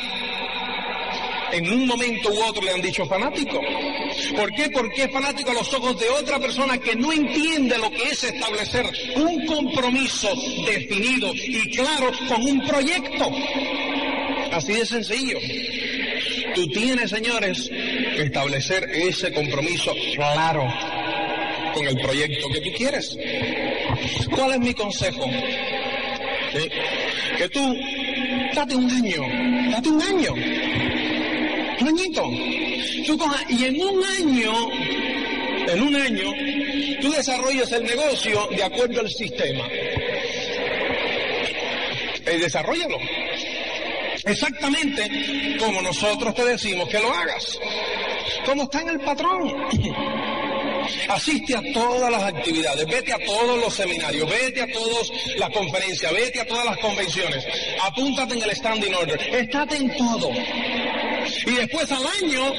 en un momento u otro le han dicho fanático. ¿Por qué? Porque es fanático a los ojos de otra persona que no entiende lo que es establecer un compromiso definido y claro con un proyecto. Así de sencillo. Tú tienes, señores, establecer ese compromiso claro con el proyecto que tú quieres. ¿Cuál es mi consejo? ¿Sí? Que tú date un año, date un año, un añito. Tú coja- y en un año, en un año, tú desarrollas el negocio de acuerdo al sistema. Eh, desarrollalo. Exactamente como nosotros te decimos que lo hagas. Como está en el patrón. Asiste a todas las actividades, vete a todos los seminarios, vete a todas las conferencias, vete a todas las convenciones, apúntate en el standing order, estate en todo. Y después al año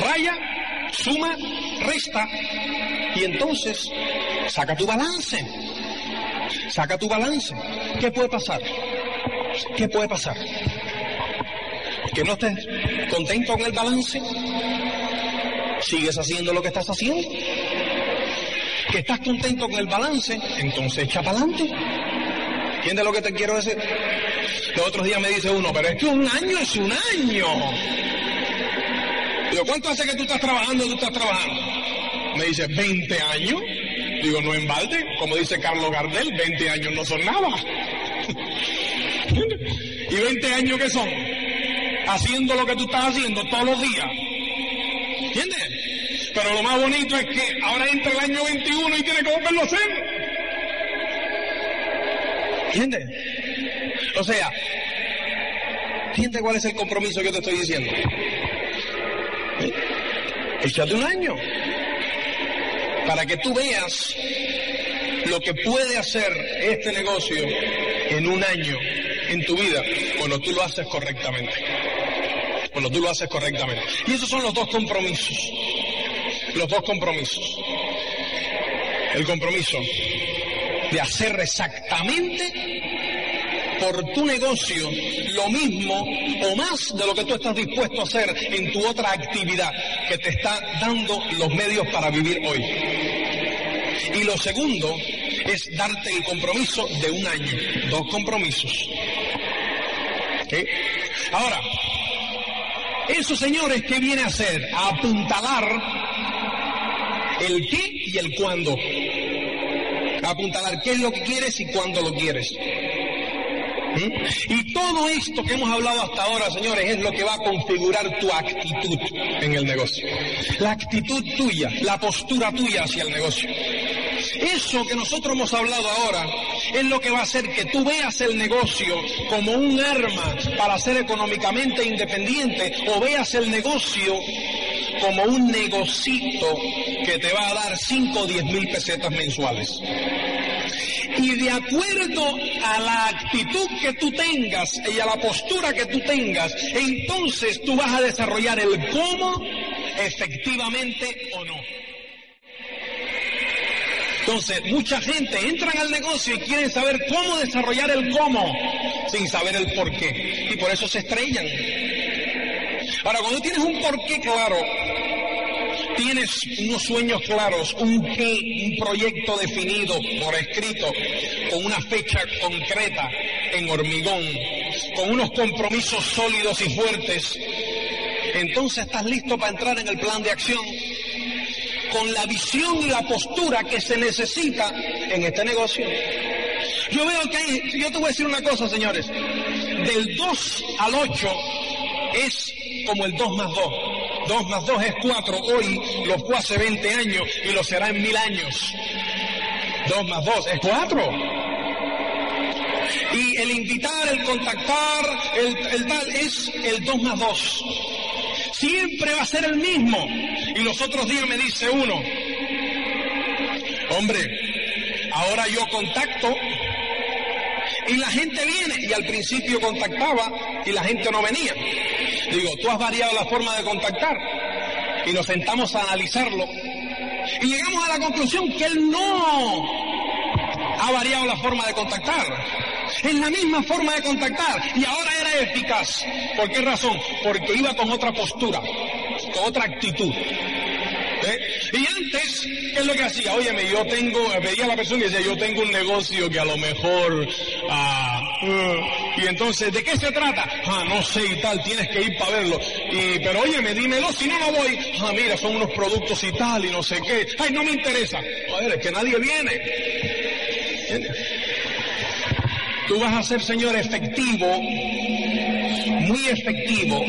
raya, suma, resta. Y entonces saca tu balance. Saca tu balance. ¿Qué puede pasar? ¿Qué puede pasar? ¿Que no estés contento con el balance? ¿Sigues haciendo lo que estás haciendo? ¿Que estás contento con el balance? Entonces echa para adelante. ¿Entiendes lo que te quiero decir? Los otros días me dice uno, pero es que un año es un año. Digo, ¿cuánto hace que tú estás trabajando? Tú estás trabajando. Me dice, 20 años. Digo, no en balde, como dice Carlos Gardel, 20 años no son nada. ¿Y 20 años qué son? Haciendo lo que tú estás haciendo todos los días. ¿Entiendes? Pero lo más bonito es que ahora entra el año 21 y tiene que volverlo a hacer. ¿Entiendes? O sea, ¿entiendes cuál es el compromiso que te estoy diciendo? Échate un año para que tú veas lo que puede hacer este negocio en un año en tu vida cuando tú lo haces correctamente. Cuando tú lo haces correctamente. Y esos son los dos compromisos. Los dos compromisos. El compromiso de hacer exactamente por tu negocio lo mismo o más de lo que tú estás dispuesto a hacer en tu otra actividad que te está dando los medios para vivir hoy. Y lo segundo es darte el compromiso de un año, dos compromisos. Ahora, eso señores, ¿qué viene a hacer? A apuntalar el qué y el cuándo. A apuntalar qué es lo que quieres y cuándo lo quieres. Y todo esto que hemos hablado hasta ahora, señores, es lo que va a configurar tu actitud en el negocio. La actitud tuya, la postura tuya hacia el negocio. Eso que nosotros hemos hablado ahora es lo que va a hacer que tú veas el negocio como un arma para ser económicamente independiente o veas el negocio como un negocito que te va a dar 5 o 10 mil pesetas mensuales. Y de acuerdo a la actitud que tú tengas y a la postura que tú tengas, entonces tú vas a desarrollar el cómo efectivamente o no. Entonces, mucha gente entra al negocio y quieren saber cómo desarrollar el cómo, sin saber el por qué. Y por eso se estrellan. Ahora, cuando tienes un por qué claro, tienes unos sueños claros, un qué, un proyecto definido por escrito, con una fecha concreta en hormigón, con unos compromisos sólidos y fuertes, entonces estás listo para entrar en el plan de acción con la visión y la postura que se necesita en este negocio. Yo veo que hay, yo te voy a decir una cosa, señores, del 2 al 8 es como el 2 más 2. 2 más 2 es 4. Hoy lo fue hace 20 años y lo será en mil años. 2 más 2 es 4. Y el invitar, el contactar, el, el tal, es el 2 más 2. Siempre va a ser el mismo. Y los otros días me dice uno, hombre, ahora yo contacto y la gente viene y al principio contactaba y la gente no venía. Digo, tú has variado la forma de contactar y nos sentamos a analizarlo y llegamos a la conclusión que él no ha variado la forma de contactar. Es la misma forma de contactar y ahora era eficaz. ¿Por qué razón? Porque iba con otra postura, con otra actitud. ¿Eh? Y antes, ¿qué es lo que hacía? Óyeme, yo tengo, veía a la persona y decía, yo tengo un negocio que a lo mejor, ah, y entonces, ¿de qué se trata? Ah, no sé y tal, tienes que ir para verlo. Y, pero óyeme, dímelo, si no, no voy. Ah, mira, son unos productos y tal, y no sé qué. Ay, no me interesa. Joder, es que nadie viene. ¿Entiendes? Tú vas a ser, Señor, efectivo, muy efectivo,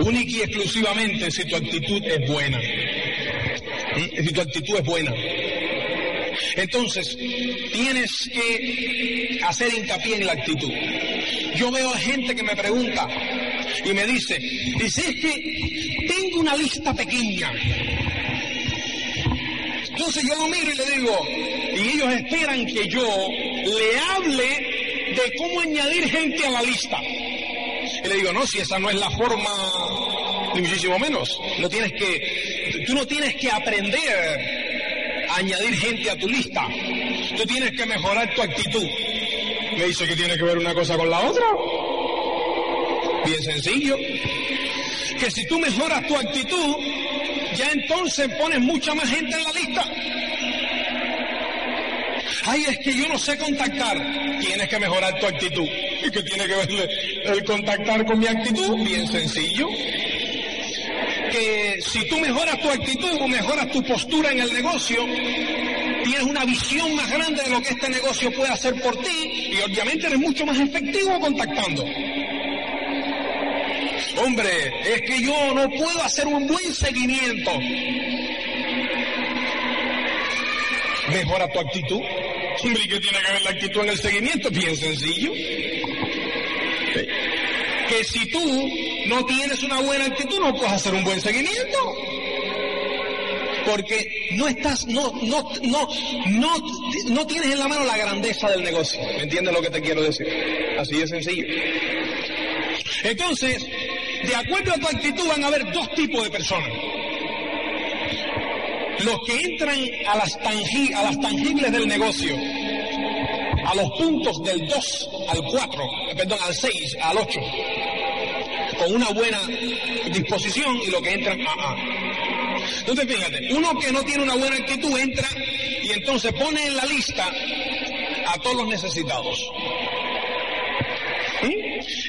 única y exclusivamente si tu actitud es buena. ¿Mm? Si tu actitud es buena. Entonces, tienes que hacer hincapié en la actitud. Yo veo a gente que me pregunta y me dice, dice, es que tengo una lista pequeña. Entonces yo lo miro y le digo, y ellos esperan que yo le hable de cómo añadir gente a la lista. Y le digo, no, si esa no es la forma muchísimo menos. No tienes que, tú no tienes que aprender a añadir gente a tu lista. Tú tienes que mejorar tu actitud. Me dice que tiene que ver una cosa con la otra. Bien sencillo. Que si tú mejoras tu actitud, ya entonces pones mucha más gente en la lista. Ay, es que yo no sé contactar. Tienes que mejorar tu actitud. ¿Y qué tiene que ver el contactar con mi actitud? Bien sencillo. Si tú mejoras tu actitud o mejoras tu postura en el negocio, tienes una visión más grande de lo que este negocio puede hacer por ti y obviamente eres mucho más efectivo contactando. Hombre, es que yo no puedo hacer un buen seguimiento. Mejora tu actitud. Hombre, ¿y qué tiene que ver la actitud en el seguimiento? Bien sencillo. Que si tú no tienes una buena actitud, no puedes hacer un buen seguimiento. Porque no estás, no, no, no, no, no tienes en la mano la grandeza del negocio. ¿Me entiendes lo que te quiero decir? Así de sencillo. Entonces, de acuerdo a tu actitud van a haber dos tipos de personas. Los que entran a las, a las tangibles del negocio, a los puntos del 2 al 4, perdón, al 6, al 8, con una buena disposición y los que entran a A. Entonces fíjate, uno que no tiene una buena actitud entra y entonces pone en la lista a todos los necesitados.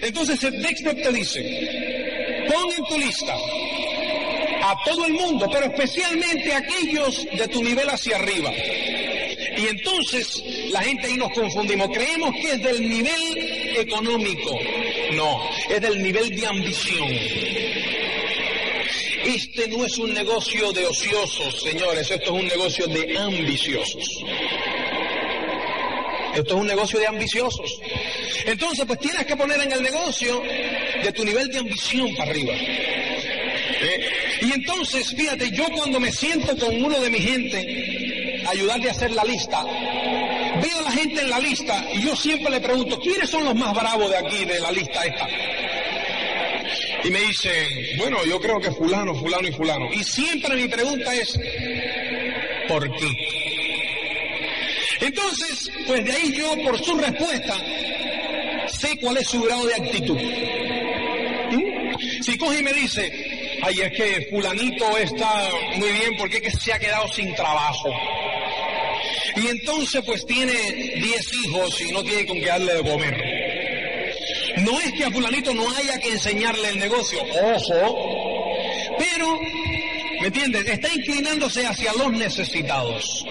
Entonces el texto te dice, pon en tu lista a todo el mundo, pero especialmente a aquellos de tu nivel hacia arriba. Y entonces la gente ahí nos confundimos, creemos que es del nivel económico, no, es del nivel de ambición. Este no es un negocio de ociosos, señores, esto es un negocio de ambiciosos. Esto es un negocio de ambiciosos. Entonces, pues tienes que poner en el negocio de tu nivel de ambición para arriba. ¿Eh? Y entonces, fíjate, yo cuando me siento con uno de mi gente, ayudarle a hacer la lista, veo a la gente en la lista y yo siempre le pregunto, ¿quiénes son los más bravos de aquí, de la lista esta? Y me dicen, bueno, yo creo que fulano, fulano y fulano. Y siempre mi pregunta es, ¿por qué? Entonces, pues de ahí yo, por su respuesta, sé cuál es su grado de actitud. Si coge y me dice, ay, es que fulanito está muy bien porque es que se ha quedado sin trabajo. Y entonces pues tiene 10 hijos y no tiene con qué darle de comer. No es que a fulanito no haya que enseñarle el negocio, ojo, pero, ¿me entiendes? Está inclinándose hacia los necesitados.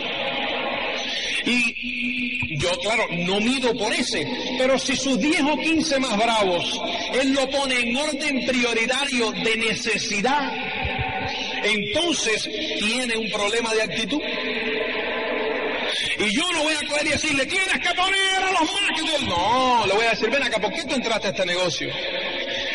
Y yo, claro, no mido por ese, pero si sus 10 o 15 más bravos, él lo pone en orden prioritario de necesidad, entonces tiene un problema de actitud. Y yo no voy a poder decirle, tienes que poner a los más No, le voy a decir, ven acá, ¿por qué tú entraste a este negocio?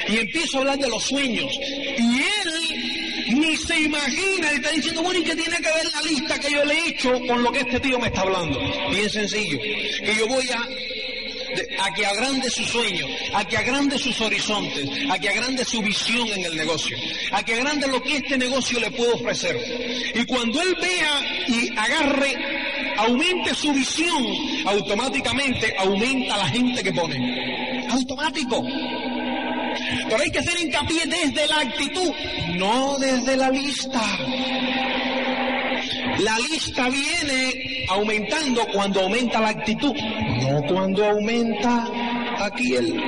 Y empiezo a hablar de los sueños. Y él ni se imagina y está diciendo, bueno, ¿y qué tiene que ver la lista que yo le he hecho con lo que este tío me está hablando? Bien sencillo. Que yo voy a a que agrande su sueño, a que agrande sus horizontes, a que agrande su visión en el negocio, a que agrande lo que este negocio le puede ofrecer. Y cuando él vea y agarre, aumente su visión, automáticamente aumenta la gente que pone. Automático. Pero hay que hacer hincapié desde la actitud, no desde la lista. La lista viene aumentando cuando aumenta la actitud, no cuando aumenta aquí el,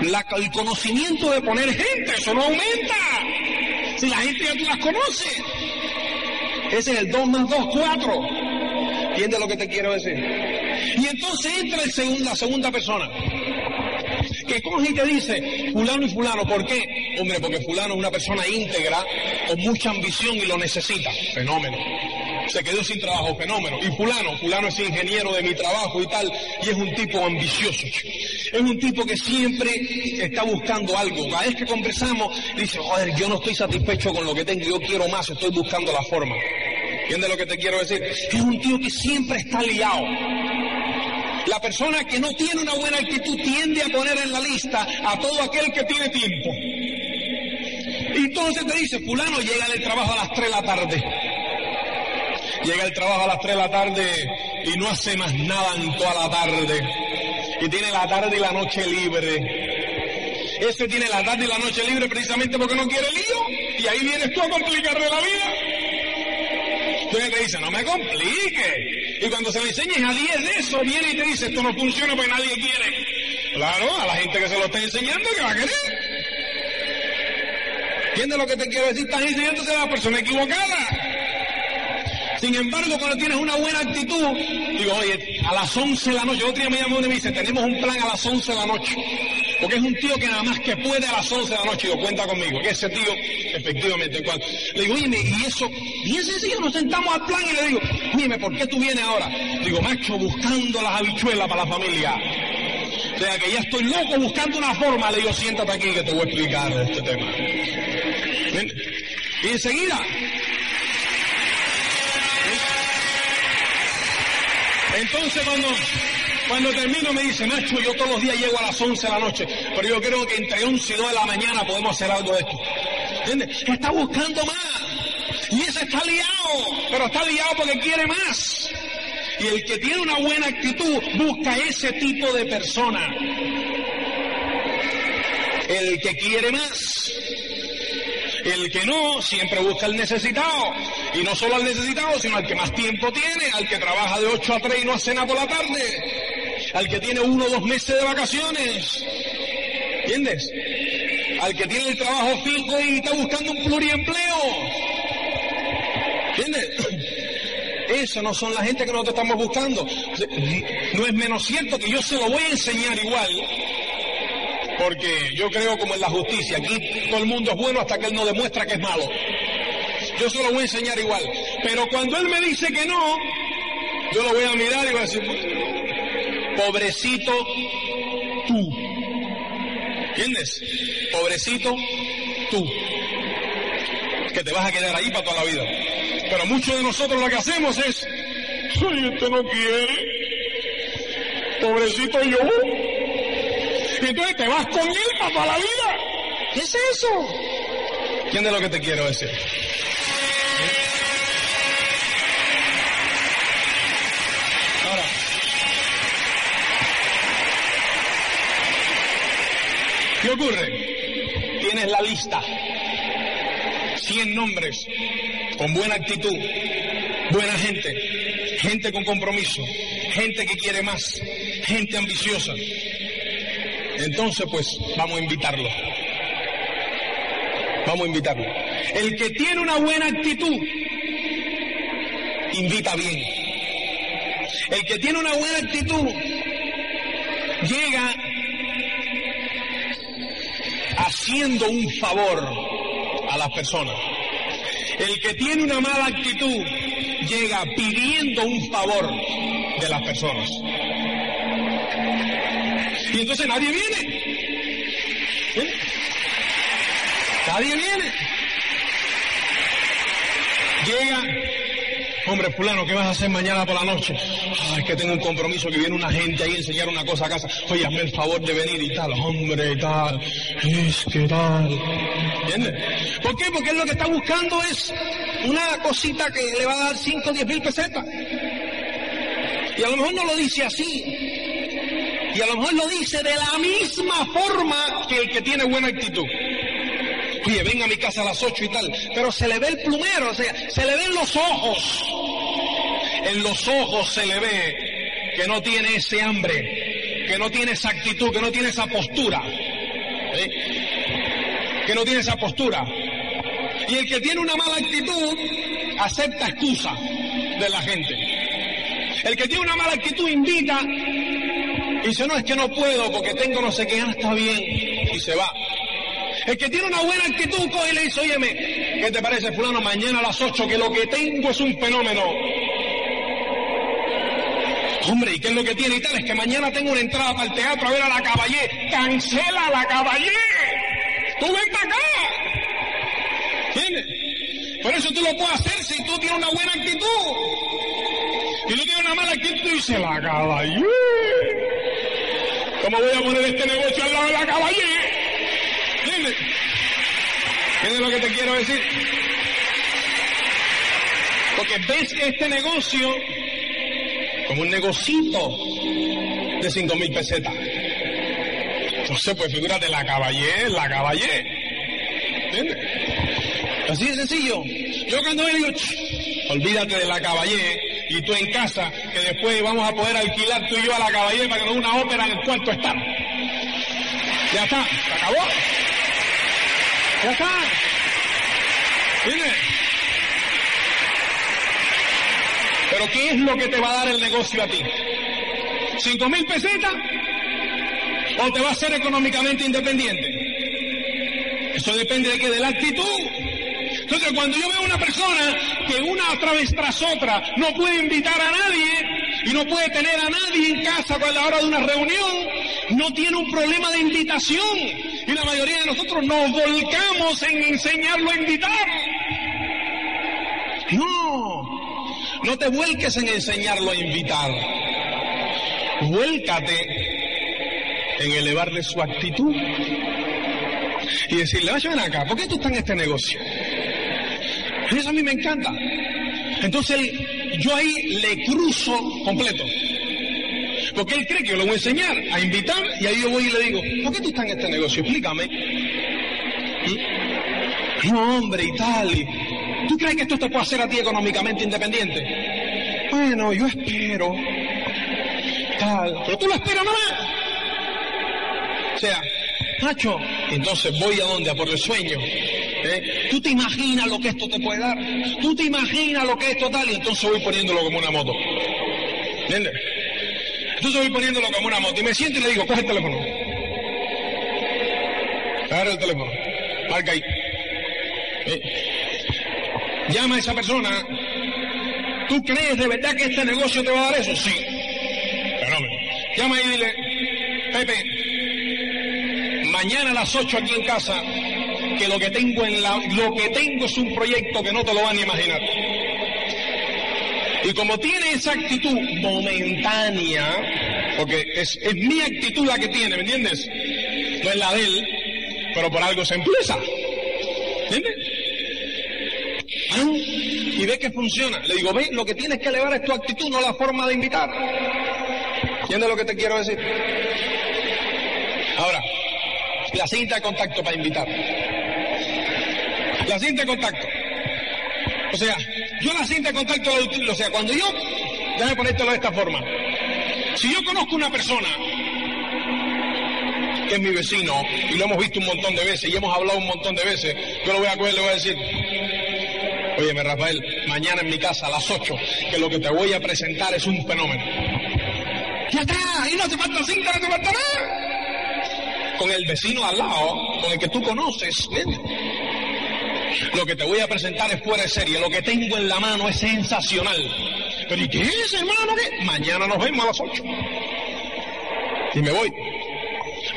el conocimiento de poner gente, eso no aumenta. Si la gente ya tú las conoces. Ese es el 2 más 2, 4. ¿Entiendes lo que te quiero decir? Y entonces entra el segundo, la segunda persona que coge y te dice fulano y fulano, ¿por qué? Hombre, porque fulano es una persona íntegra, con mucha ambición y lo necesita. Fenómeno se quedó sin trabajo, fenómeno. Y fulano, fulano es ingeniero de mi trabajo y tal, y es un tipo ambicioso. Es un tipo que siempre está buscando algo. Cada vez que conversamos, dice, joder, yo no estoy satisfecho con lo que tengo, yo quiero más, estoy buscando la forma. ¿Entiendes lo que te quiero decir? Es un tío que siempre está liado. La persona que no tiene una buena actitud tiende a poner en la lista a todo aquel que tiene tiempo. Y entonces te dice, fulano, llega del trabajo a las 3 de la tarde. Llega el trabajo a las 3 de la tarde y no hace más nada en toda la tarde. Y tiene la tarde y la noche libre. Ese tiene la tarde y la noche libre precisamente porque no quiere lío. Y ahí vienes tú a complicarle la vida. Entonces te dice, no me complique. Y cuando se le enseñes a 10 de eso, viene y te dice, esto no funciona porque nadie quiere. Claro, a la gente que se lo está enseñando, que va a querer? ¿Entiendes lo que te quiero decir? Estás enseñándose a la persona equivocada. Sin embargo, cuando tienes una buena actitud, digo, oye, a las 11 de la noche, otro día me llamó y me dice, tenemos un plan a las 11 de la noche. Porque es un tío que nada más que puede a las 11 de la noche, digo, cuenta conmigo. Que ese tío, efectivamente, le digo, oye, y eso, bien sencillo, nos sentamos al plan y le digo, dime, ¿por qué tú vienes ahora? Digo, macho, buscando las habichuelas para la familia. O sea, que ya estoy loco buscando una forma. Le digo, siéntate aquí que te voy a explicar este tema. Y enseguida, entonces cuando, cuando termino me dice, macho, yo todos los días llego a las 11 de la noche, pero yo creo que entre 11 y 2 de la mañana podemos hacer algo de esto. ¿Entiendes? Que está buscando más. Y ese está liado, pero está liado porque quiere más. Y el que tiene una buena actitud busca ese tipo de persona. El que quiere más. El que no, siempre busca al necesitado. Y no solo al necesitado, sino al que más tiempo tiene, al que trabaja de 8 a 3 y no hace nada por la tarde. Al que tiene uno o dos meses de vacaciones. ¿Entiendes? Al que tiene el trabajo fijo y está buscando un pluriempleo. ¿Entiendes? Eso no son la gente que nosotros estamos buscando. No es menos cierto que yo se lo voy a enseñar igual. Porque yo creo como en la justicia. Aquí todo el mundo es bueno hasta que él no demuestra que es malo. Yo se lo voy a enseñar igual. Pero cuando él me dice que no, yo lo voy a mirar y voy a decir, pobrecito tú. ¿Entiendes? Pobrecito tú. Que te vas a quedar ahí para toda la vida. Pero muchos de nosotros lo que hacemos es, ay, este no quiere. Pobrecito yo. Y entonces te vas con él para toda la vida. ¿Qué es eso? ¿Quién es lo que te quiero decir? ¿Qué ocurre? Tienes la lista. 100 nombres con buena actitud, buena gente, gente con compromiso, gente que quiere más, gente ambiciosa. Entonces, pues, vamos a invitarlo. Vamos a invitarlo. El que tiene una buena actitud, invita bien. El que tiene una buena actitud, llega haciendo un favor a las personas. El que tiene una mala actitud llega pidiendo un favor de las personas. Y entonces nadie viene. Nadie viene. Llega, hombre fulano, ¿qué vas a hacer mañana por la noche? Ay, es que tengo un compromiso que viene una gente ahí a enseñar una cosa a casa. Oye, hazme el favor de venir y tal, hombre, y tal. Es que tal. ¿Entiendes? ¿Por qué? Porque lo que está buscando es una cosita que le va a dar 5 o 10 mil pesetas. Y a lo mejor no lo dice así. Y a lo mejor lo dice de la misma forma que el que tiene buena actitud. Oye, ven a mi casa a las 8 y tal. Pero se le ve el plumero, o sea, se le ven los ojos. En los ojos se le ve que no tiene ese hambre, que no tiene esa actitud, que no tiene esa postura. Que no tiene esa postura. Y el que tiene una mala actitud acepta excusa de la gente. El que tiene una mala actitud invita y dice, no, es que no puedo porque tengo no sé qué, ah, está bien, y se va. El que tiene una buena actitud coge y le dice, óyeme, ¿qué te parece, fulano, mañana a las 8 que lo que tengo es un fenómeno? Hombre, ¿y qué es lo que tiene y tal? Es que mañana tengo una entrada para el teatro a ver a la caballé. ¡Cancela la caballé! ¡Tú ven para acá! ¿Entiendes? Por eso tú lo puedes hacer si tú tienes una buena actitud. Si tú tienes una mala actitud, dice la caballé. ¿Cómo voy a poner este negocio al lado de la caballé? ¿Entiendes? ¿Entiendes lo que te quiero decir? Porque ves este negocio como un negocito de cinco mil pesetas. Entonces, pues figúrate, la caballé, la caballé. ¿Entiendes? Así de sencillo. Yo cuando digo, olvídate de la caballé y tú en casa, que después vamos a poder alquilar tú y yo a la caballé para que una ópera en el cuarto está. Ya está, se acabó. Ya está. ¿Entiendes? Pero ¿qué es lo que te va a dar el negocio a ti? ¿Cinco mil pesetas? ¿O te va a ser económicamente independiente? Eso depende de qué, de la actitud. Entonces, cuando yo veo una persona que una otra vez tras otra no puede invitar a nadie y no puede tener a nadie en casa a la hora de una reunión, no tiene un problema de invitación. Y la mayoría de nosotros nos volcamos en enseñarlo a invitar. No, no te vuelques en enseñarlo a invitar. Vuélcate en elevarle su actitud y decirle, vaya ven acá, ¿por qué tú estás en este negocio? Eso a mí me encanta. Entonces yo ahí le cruzo completo. Porque él cree que yo le voy a enseñar a invitar y ahí yo voy y le digo, ¿por qué tú estás en este negocio? Explícame. ¿Y? No, hombre, y tal. ¿Tú crees que esto te puede hacer a ti económicamente independiente? Bueno, yo espero. Tal. Pero tú lo esperas nomás. O sea, Nacho, entonces voy a donde, a por el sueño. ¿Eh? ¿Tú te imaginas lo que esto te puede dar? ¿Tú te imaginas lo que esto tal? Y entonces voy poniéndolo como una moto. ¿Entiendes? Entonces voy poniéndolo como una moto y me siento y le digo, coge el teléfono. Agarra el teléfono. Marca ahí. ¿Eh? Llama a esa persona. ¿Tú crees de verdad que este negocio te va a dar eso? Sí. Fenómeno. Llama y dile, Pepe, mañana a las 8 aquí en casa, que lo que tengo en la, que tengo es un proyecto que no te lo van a imaginar. Y como tiene esa actitud momentánea, porque es, es mi actitud la que tiene, ¿me entiendes? No es la de él, pero por algo se empieza. ¿Entiendes? Ah, y ve que funciona. Le digo, ve, lo que tienes que elevar es tu actitud, no la forma de invitar. ¿Entiendes lo que te quiero decir? La cinta de contacto para invitar. La cinta de contacto. O sea, yo la cinta de contacto la utilizo. O sea, cuando yo, déjame ponértelo de esta forma. Si yo conozco una persona que es mi vecino y lo hemos visto un montón de veces y hemos hablado un montón de veces, yo lo voy a coger y le voy a decir, óyeme Rafael, mañana en mi casa a las 8, que lo que te voy a presentar es un fenómeno. Ya está, y no te falta cinta, no te falta nada. Con el vecino al lado, con el que tú conoces. Lo que te voy a presentar es fuera de serie. Lo que tengo en la mano es sensacional. Pero ¿y qué es, hermano? ¿Qué? Mañana nos vemos a las 8. Y me voy.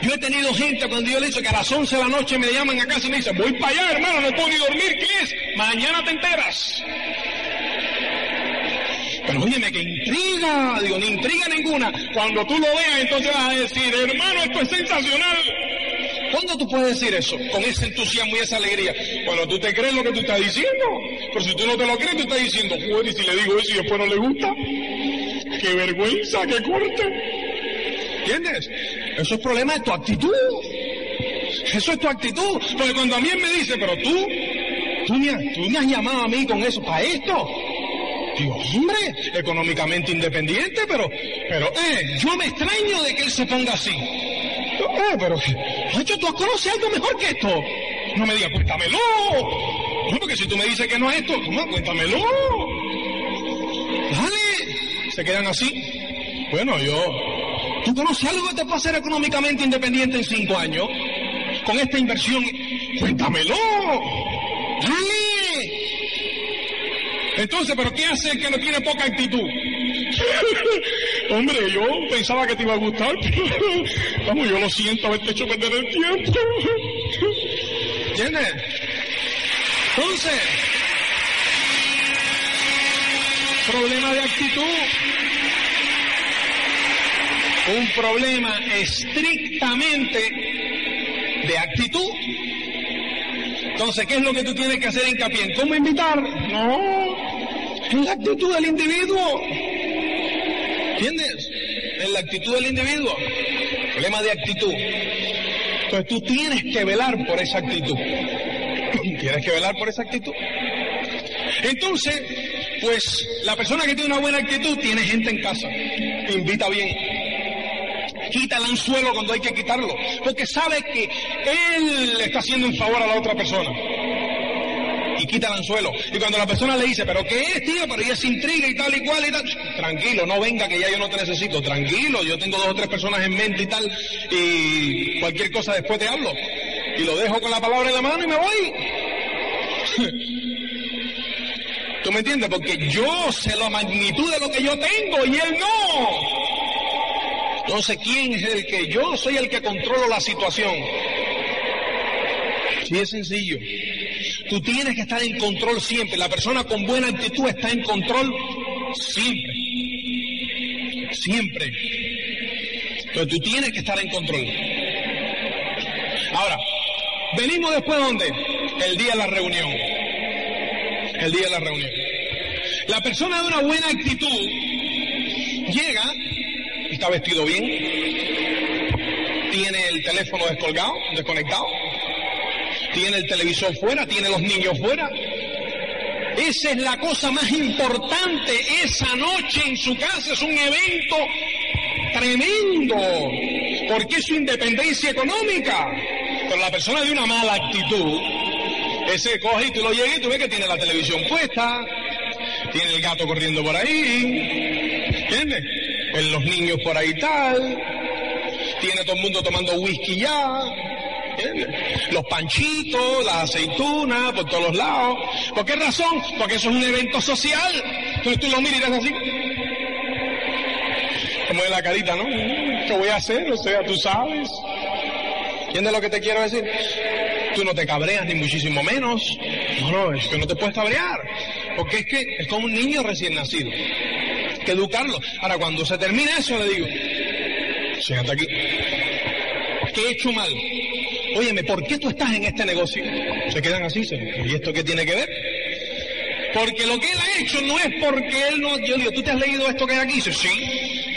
Yo he tenido gente cuando yo le dicho que a las 11 de la noche me llaman a casa y me dicen, voy para allá, hermano, no puedo ni dormir. ¿Qué es? Mañana te enteras. Pero óyeme, que intriga, digo, ni intriga ninguna. Cuando tú lo veas, entonces vas a decir, hermano, esto es sensacional. ¿Cuándo tú puedes decir eso? Con ese entusiasmo y esa alegría. Bueno, tú te crees lo que tú estás diciendo. Pero si tú no te lo crees, tú estás diciendo, bueno, y si le digo eso y después no le gusta. ¡Qué vergüenza, qué corte! ¿Entiendes? Eso es problema de tu actitud. Eso es tu actitud. Porque cuando a mí me dice, pero tú, tú me, tú me has llamado a mí con eso, para esto. Digo, hombre, económicamente independiente, pero, pero, eh, yo me extraño de que él se ponga así. Eh, pero, Nacho, tú conoces algo mejor que esto. No me digas, cuéntamelo. No, porque si tú me dices que no es esto, no, cuéntamelo. Dale. Se quedan así. Bueno, yo, ¿tú conoces algo que te puede hacer económicamente independiente en cinco años? Con esta inversión, cuéntamelo. Entonces, ¿pero qué hace el que no tiene poca actitud? Hombre, yo pensaba que te iba a gustar. Vamos, yo lo siento haberte hecho perder el tiempo. ¿Entiendes? Entonces, problema de actitud. Un problema estrictamente de actitud. Entonces, ¿qué es lo que tú tienes que hacer hincapié? ¿Cómo invitar? No, en la actitud del individuo. ¿Entiendes? En la actitud del individuo. Problema de actitud. Entonces tú tienes que velar por esa actitud. Tienes que velar por esa actitud. Entonces, pues la persona que tiene una buena actitud tiene gente en casa. Invita bien. Quita el anzuelo cuando hay que quitarlo. Porque sabe que él le está haciendo un favor a la otra persona. Y quita el anzuelo. Y cuando la persona le dice, pero ¿qué es, tío? Pero ella se intriga y tal y cual y tal. Tranquilo, no venga que ya yo no te necesito. Tranquilo, yo tengo dos o tres personas en mente y tal. Y cualquier cosa después te hablo. Y lo dejo con la palabra en la mano y me voy. ¿Tú me entiendes? Porque yo sé la magnitud de lo que yo tengo y él no. Entonces, ¿quién es el que? Yo soy el que controlo la situación. Sí, es sencillo. Tú tienes que estar en control siempre. La persona con buena actitud está en control siempre. Siempre. Pero tú tienes que estar en control. Ahora, venimos después de dónde? El día de la reunión. El día de la reunión. La persona de una buena actitud llega, está vestido bien, tiene el teléfono descolgado, desconectado, tiene el televisor fuera, tiene los niños fuera. Esa es la cosa más importante esa noche en su casa, es un evento tremendo, porque es su independencia económica. Pero la persona de una mala actitud, ese coge y tú lo llegas y tú ves que tiene la televisión puesta, tiene el gato corriendo por ahí, ¿entiendes? En los niños por ahí tal, tiene todo el mundo tomando whisky ya. Los panchitos, las aceitunas, por todos los lados. ¿Por qué razón? Porque eso es un evento social. Tú lo miras así. Como de la carita, ¿no? ¿Qué voy a hacer? O sea, tú sabes. ¿Entiendes lo que te quiero decir? Tú no te cabreas ni muchísimo menos. No, no, es que no te puedes cabrear. Porque es que es como un niño recién nacido. Que educarlo. Ahora, cuando se termina eso, le digo, siéntate aquí. ¿Qué he hecho mal? Óyeme, ¿por qué tú estás en este negocio? Se quedan así, se, ¿y esto qué tiene que ver? Porque lo que él ha hecho no es porque él no, yo digo, ¿tú te has leído esto que hay aquí? Dice, sí.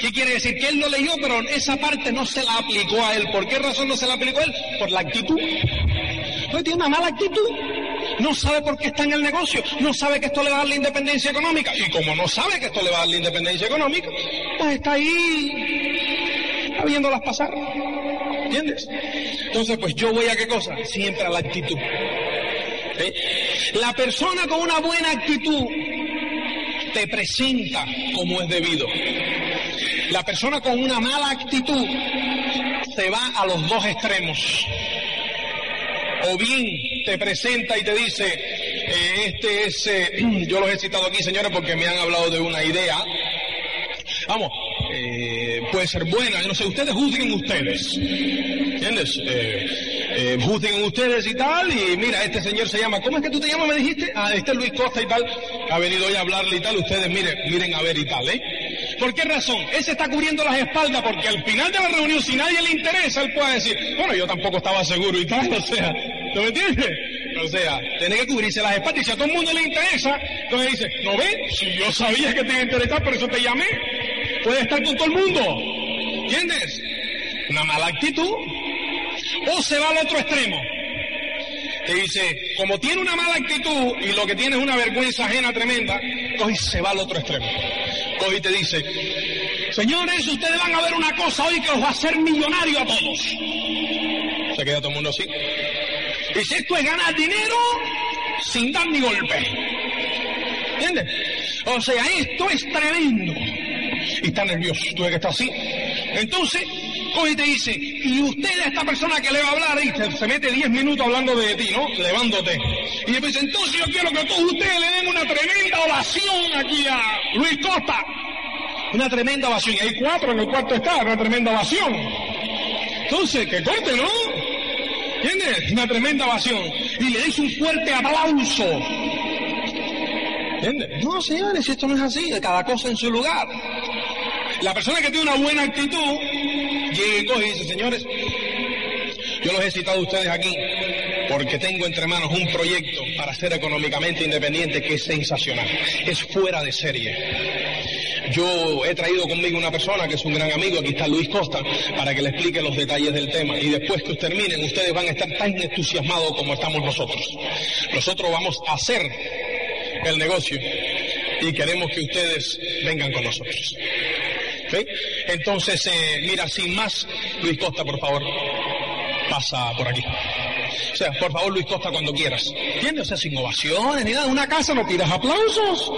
¿Qué quiere decir? Que él lo leyó, pero esa parte no se la aplicó a él. ¿Por qué razón no se la aplicó a él? Por la actitud. Entonces tiene una mala actitud. No sabe por qué está en el negocio. No sabe que esto le va a dar la independencia económica. Y como no sabe que esto le va a dar la independencia económica, pues está ahí, está viéndolas pasar. ¿Entiendes? Entonces, pues yo voy a qué cosa? Siempre a la actitud. ¿Eh? La persona con una buena actitud te presenta como es debido. La persona con una mala actitud se va a los dos extremos. O bien te presenta y te dice, eh, este es, eh, yo los he citado aquí señores porque me han hablado de una idea. Vamos, eh, puede ser buena, no sé, ustedes juzguen ustedes. ¿Entiendes? Eh, juzguen ustedes y tal, y mira, este señor se llama, ¿cómo es que tú te llamas, me dijiste? Ah, este es Luis Costa y tal, ha venido hoy a hablarle y tal, ustedes miren, miren a ver y tal, ¿eh? ¿Por qué razón? Ese está cubriendo las espaldas porque al final de la reunión, si nadie le interesa, él puede decir, bueno, yo tampoco estaba seguro y tal, o sea, ¿tú me entiendes? O sea, tiene que cubrirse las espaldas y si a todo el mundo le interesa, entonces dice, ¿no ves? Si yo sabía que te iba a interesar, por eso te llamé. Puede estar con todo el mundo. ¿Entiendes? Una mala actitud. O se va al otro extremo. Te dice, como tiene una mala actitud y lo que tiene es una vergüenza ajena tremenda, coge y se va al otro extremo. Coge y te dice, señores, ustedes van a ver una cosa hoy que os va a hacer millonario a todos. Se queda todo el mundo así. Dice, esto es ganar dinero sin dar ni golpe. ¿Entiendes? O sea, esto es tremendo. Y está nervioso, tú ves que está así. Entonces, coge y te dice, y usted a esta persona que le va a hablar, y se, mete 10 minutos hablando de ti, ¿no? Levándote. Y después dice, entonces yo quiero que todos ustedes le den una tremenda oración aquí a Luis Costa. Una tremenda ovación. Y hay cuatro en el cuarto está, una tremenda ovación. Entonces, que corte, ¿no? ¿Entiendes? Una tremenda ovación. Y le des un fuerte aplauso. ¿Entiendes? No, señores, esto no es así, cada cosa en su lugar. La persona que tiene una buena actitud, llega y dice, señores, yo los he citado a ustedes aquí porque tengo entre manos un proyecto para ser económicamente independiente que es sensacional, es fuera de serie. Yo he traído conmigo una persona que es un gran amigo, aquí está Luis Costa, para que le explique los detalles del tema. Y después que terminen, ustedes van a estar tan entusiasmados como estamos nosotros. Nosotros vamos a hacer el negocio y queremos que ustedes vengan con nosotros. Entonces, eh, mira, sin más, Luis Costa, por favor, pasa por aquí. O sea, por favor, Luis Costa, cuando quieras. ¿Entiendes? O sea, sin ovaciones ni nada. Una casa no pidas aplausos.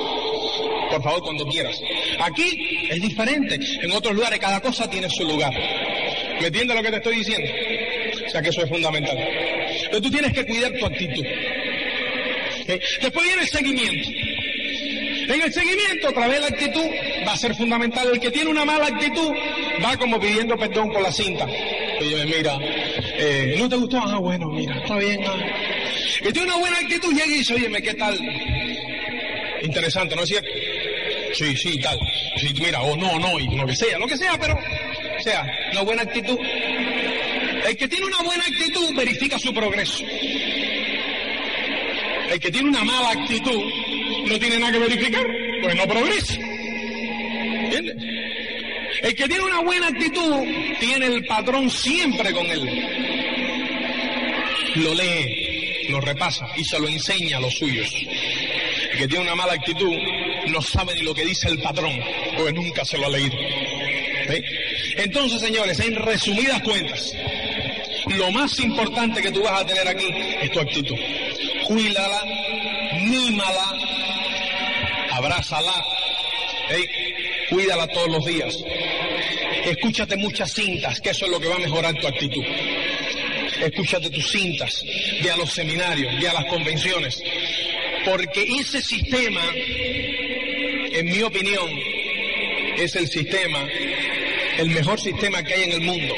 Por favor, cuando quieras. Aquí es diferente. En otros lugares cada cosa tiene su lugar. ¿Me entiendes lo que te estoy diciendo? O sea, que eso es fundamental. Pero tú tienes que cuidar tu actitud. Después viene el seguimiento. En el seguimiento, otra vez la actitud va a ser fundamental. El que tiene una mala actitud va como pidiendo perdón por la cinta. Oye, mira, eh, ¿no te gustó? Ah, bueno, mira, está bien. Ah. Y tiene una buena actitud, llega y dice, oye, ¿qué tal? Interesante, ¿no es cierto? Sí, sí, tal. Sí, mira, o no, no, y lo que sea, lo que sea, pero, sea, una buena actitud. El que tiene una buena actitud verifica su progreso. El que tiene una mala actitud no tiene nada que verificar, pues no progresa. El que tiene una buena actitud tiene el patrón siempre con él. Lo lee, lo repasa y se lo enseña a los suyos. El que tiene una mala actitud no sabe ni lo que dice el patrón, porque nunca se lo ha leído. Entonces, señores, en resumidas cuentas, lo más importante que tú vas a tener aquí es tu actitud. Cuídala, mímala, abrázala, cuídala todos los días. Escúchate muchas cintas, que eso es lo que va a mejorar tu actitud. Escúchate tus cintas, ve a los seminarios, ve a las convenciones, porque ese sistema, en mi opinión, es el sistema, el mejor sistema que hay en el mundo,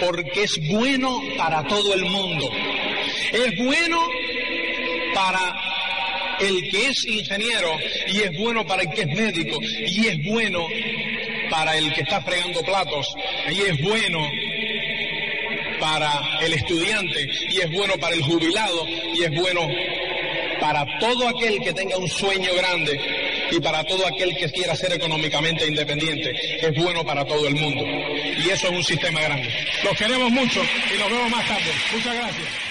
porque es bueno para todo el mundo. Es bueno para el que es ingeniero y es bueno para el que es médico y es bueno para el que está fregando platos y es bueno para el estudiante y es bueno para el jubilado y es bueno para todo aquel que tenga un sueño grande y para todo aquel que quiera ser económicamente independiente. Es bueno para todo el mundo. Y eso es un sistema grande. Los queremos mucho y nos vemos más tarde. Muchas gracias.